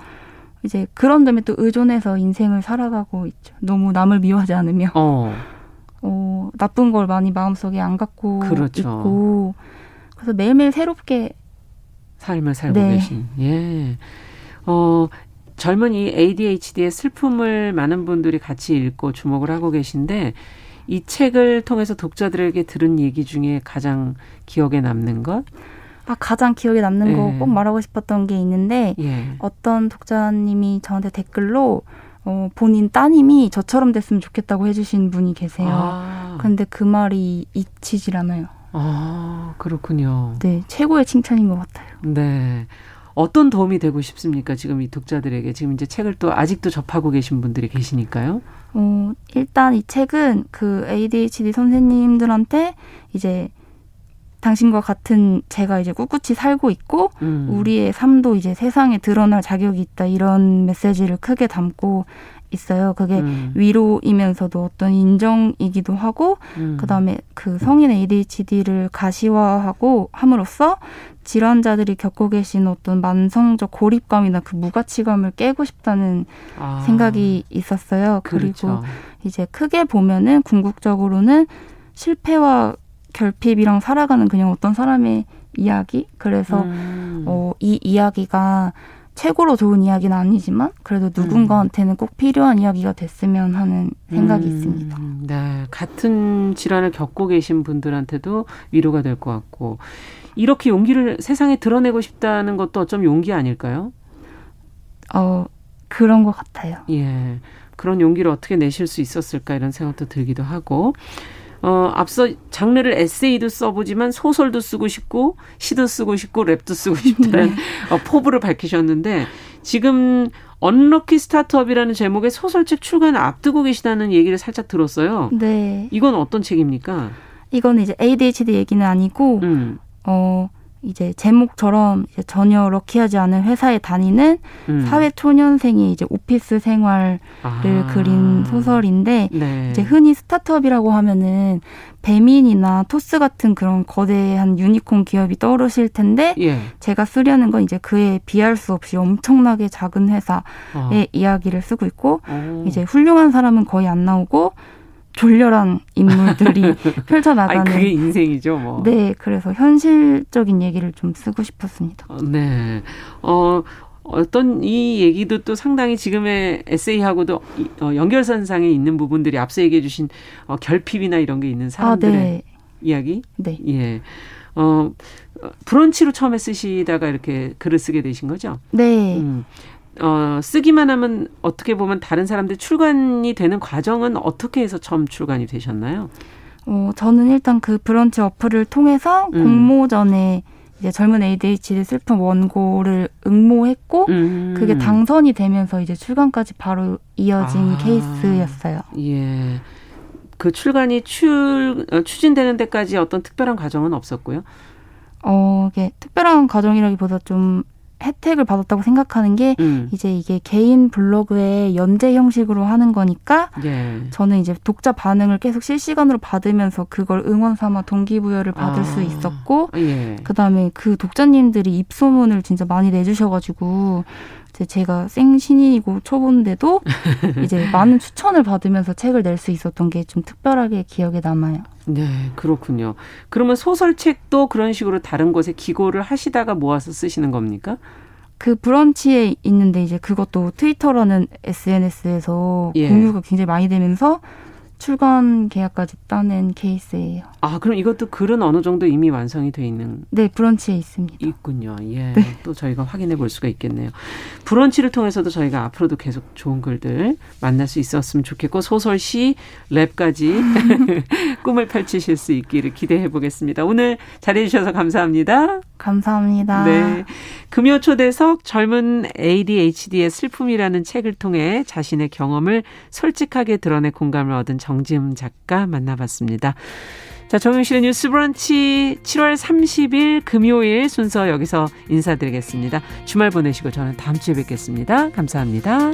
이제 그런 점에 또 의존해서 인생을 살아가고 있죠. 너무 남을 미워하지 않으며 어. 어 나쁜 걸 많이 마음속에 안 갖고 그렇죠. 있고 그래서 매일매일 새롭게 삶을 살고 네. 계신 예. 어, 젊은 이 ADHD의 슬픔을 많은 분들이 같이 읽고 주목을 하고 계신데 이 책을 통해서 독자들에게 들은 얘기 중에 가장 기억에 남는 것? 아, 가장 기억에 남는 예. 거꼭 말하고 싶었던 게 있는데 예. 어떤 독자님이 저한테 댓글로 어, 본인 따님이 저처럼 됐으면 좋겠다고 해주신 분이 계세요. 아. 근데 그 말이 잊히질 않아요. 아, 그렇군요. 네, 최고의 칭찬인 것 같아요. 네. 어떤 도움이 되고 싶습니까? 지금 이 독자들에게 지금 이제 책을 또 아직도 접하고 계신 분들이 계시니까요. 어, 일단 이 책은 그 ADHD 선생님들한테 이제 당신과 같은 제가 이제 꿋꿋이 살고 있고 음. 우리의 삶도 이제 세상에 드러날 자격이 있다 이런 메시지를 크게 담고 있어요. 그게 음. 위로이면서도 어떤 인정이기도 하고 음. 그 다음에 그 성인 ADHD를 가시화하고 함으로써 질환자들이 겪고 계신 어떤 만성적 고립감이나 그 무가치감을 깨고 싶다는 아. 생각이 있었어요. 그렇죠. 그리고 이제 크게 보면은 궁극적으로는 실패와 결핍이랑 살아가는 그냥 어떤 사람의 이야기. 그래서 음. 어, 이 이야기가 최고로 좋은 이야기는 아니지만 그래도 누군가한테는 꼭 필요한 이야기가 됐으면 하는 생각이 음, 있습니다. 네, 같은 질환을 겪고 계신 분들한테도 위로가 될 것 같고 이렇게 용기를 세상에 드러내고 싶다는 것도 어쩜 용기 아닐까요? 어, 그런 것 같아요. 예. 그런 용기를 어떻게 내실 수 있었을까 이런 생각도 들기도 하고 어, 앞서 장르를 에세이도 써보지만 소설도 쓰고 싶고 시도 쓰고 싶고 랩도 쓰고 싶다는 네. 어, 포부를 밝히셨는데 지금 언럭키 스타트업이라는 제목의 소설책 출간을 앞두고 계시다는 얘기를 살짝 들었어요. 네. 이건 어떤 책입니까? 이건 이제 ADHD 얘기는 아니고 음. 어 이제 제목처럼 이제 전혀 lucky하지 않은 회사에 다니는 음. 사회 초년생이 이제 오피스 생활을 아. 그린 소설인데 네. 이제 흔히 스타트업이라고 하면은 배민이나 토스 같은 그런 거대한 유니콘 기업이 떠오르실 텐데 예. 제가 쓰려는 건 이제 그에 비할 수 없이 엄청나게 작은 회사의 아. 이야기를 쓰고 있고 오. 이제 훌륭한 사람은 거의 안 나오고 졸렬한 인물들이 펼쳐나가는. 아니, 그게 인생이죠, 뭐. 네, 그래서 현실적인 얘기를 좀 쓰고 싶었습니다. 어, 네. 어, 어떤 이 얘기도 또 상당히 지금의 에세이하고도 어, 연결선상에 있는 부분들이 앞서 얘기해 주신 어, 결핍이나 이런 게 있는 사람들의 아, 네. 이야기? 네. 예. 어, 브런치로 처음에 쓰시다가 이렇게 글을 쓰게 되신 거죠? 네. 음. 어, 쓰기만 하면 어떻게 보면 다른 사람들 출간이 되는 과정은 어떻게 해서 처음 출간이 되셨나요? 어, 저는 일단 그 브런치 어플을 통해서 음. 공모전에 이제 젊은 ADHD 슬픈 원고를 응모했고 음. 그게 당선이 되면서 이제 출간까지 바로 이어진 아. 케이스였어요. 예. 그 출간이 출 어, 추진되는 데까지 어떤 특별한 과정은 없었고요. 어, 이게 특별한 과정이라기보다 좀 혜택을 받았다고 생각하는 게 음. 이제 이게 개인 블로그에 연재 형식으로 하는 거니까 예. 저는 이제 독자 반응을 계속 실시간으로 받으면서 그걸 응원 삼아 동기부여를 받을 아. 수 있었고 예. 그다음에 그 독자님들이 입소문을 진짜 많이 내주셔가지고 이 제 제가 생신이고 초보인데도 이제 많은 추천을 받으면서 책을 낼 수 있었던 게 좀 특별하게 기억에 남아요. 네, 그렇군요. 그러면 소설책도 그런 식으로 다른 곳에 기고를 하시다가 모아서 쓰시는 겁니까? 그 브런치에 있는데 이제 그것도 트위터라는 SNS에서 예. 공유가 굉장히 많이 되면서 출간 계약까지 따낸 케이스예요. 아, 그럼 이것도 글은 어느 정도 이미 완성이 돼 있는? 네, 브런치에 있습니다. 있군요. 예. 네. 또 저희가 확인해 볼 수가 있겠네요. 브런치를 통해서도 저희가 앞으로도 계속 좋은 글들 만날 수 있었으면 좋겠고 소설, 시, 랩까지 꿈을 펼치실 수 있기를 기대해 보겠습니다. 오늘 자리해 주셔서 감사합니다. 감사합니다. 네. 금요 초대석 젊은 ADHD의 슬픔이라는 책을 통해 자신의 경험을 솔직하게 드러내 공감을 얻은 정지음 작가 만나봤습니다. 자, 정용실의 뉴스 브런치 7월 30일 금요일 순서 여기서 인사드리겠습니다. 주말 보내시고 저는 다음 주에 뵙겠습니다. 감사합니다.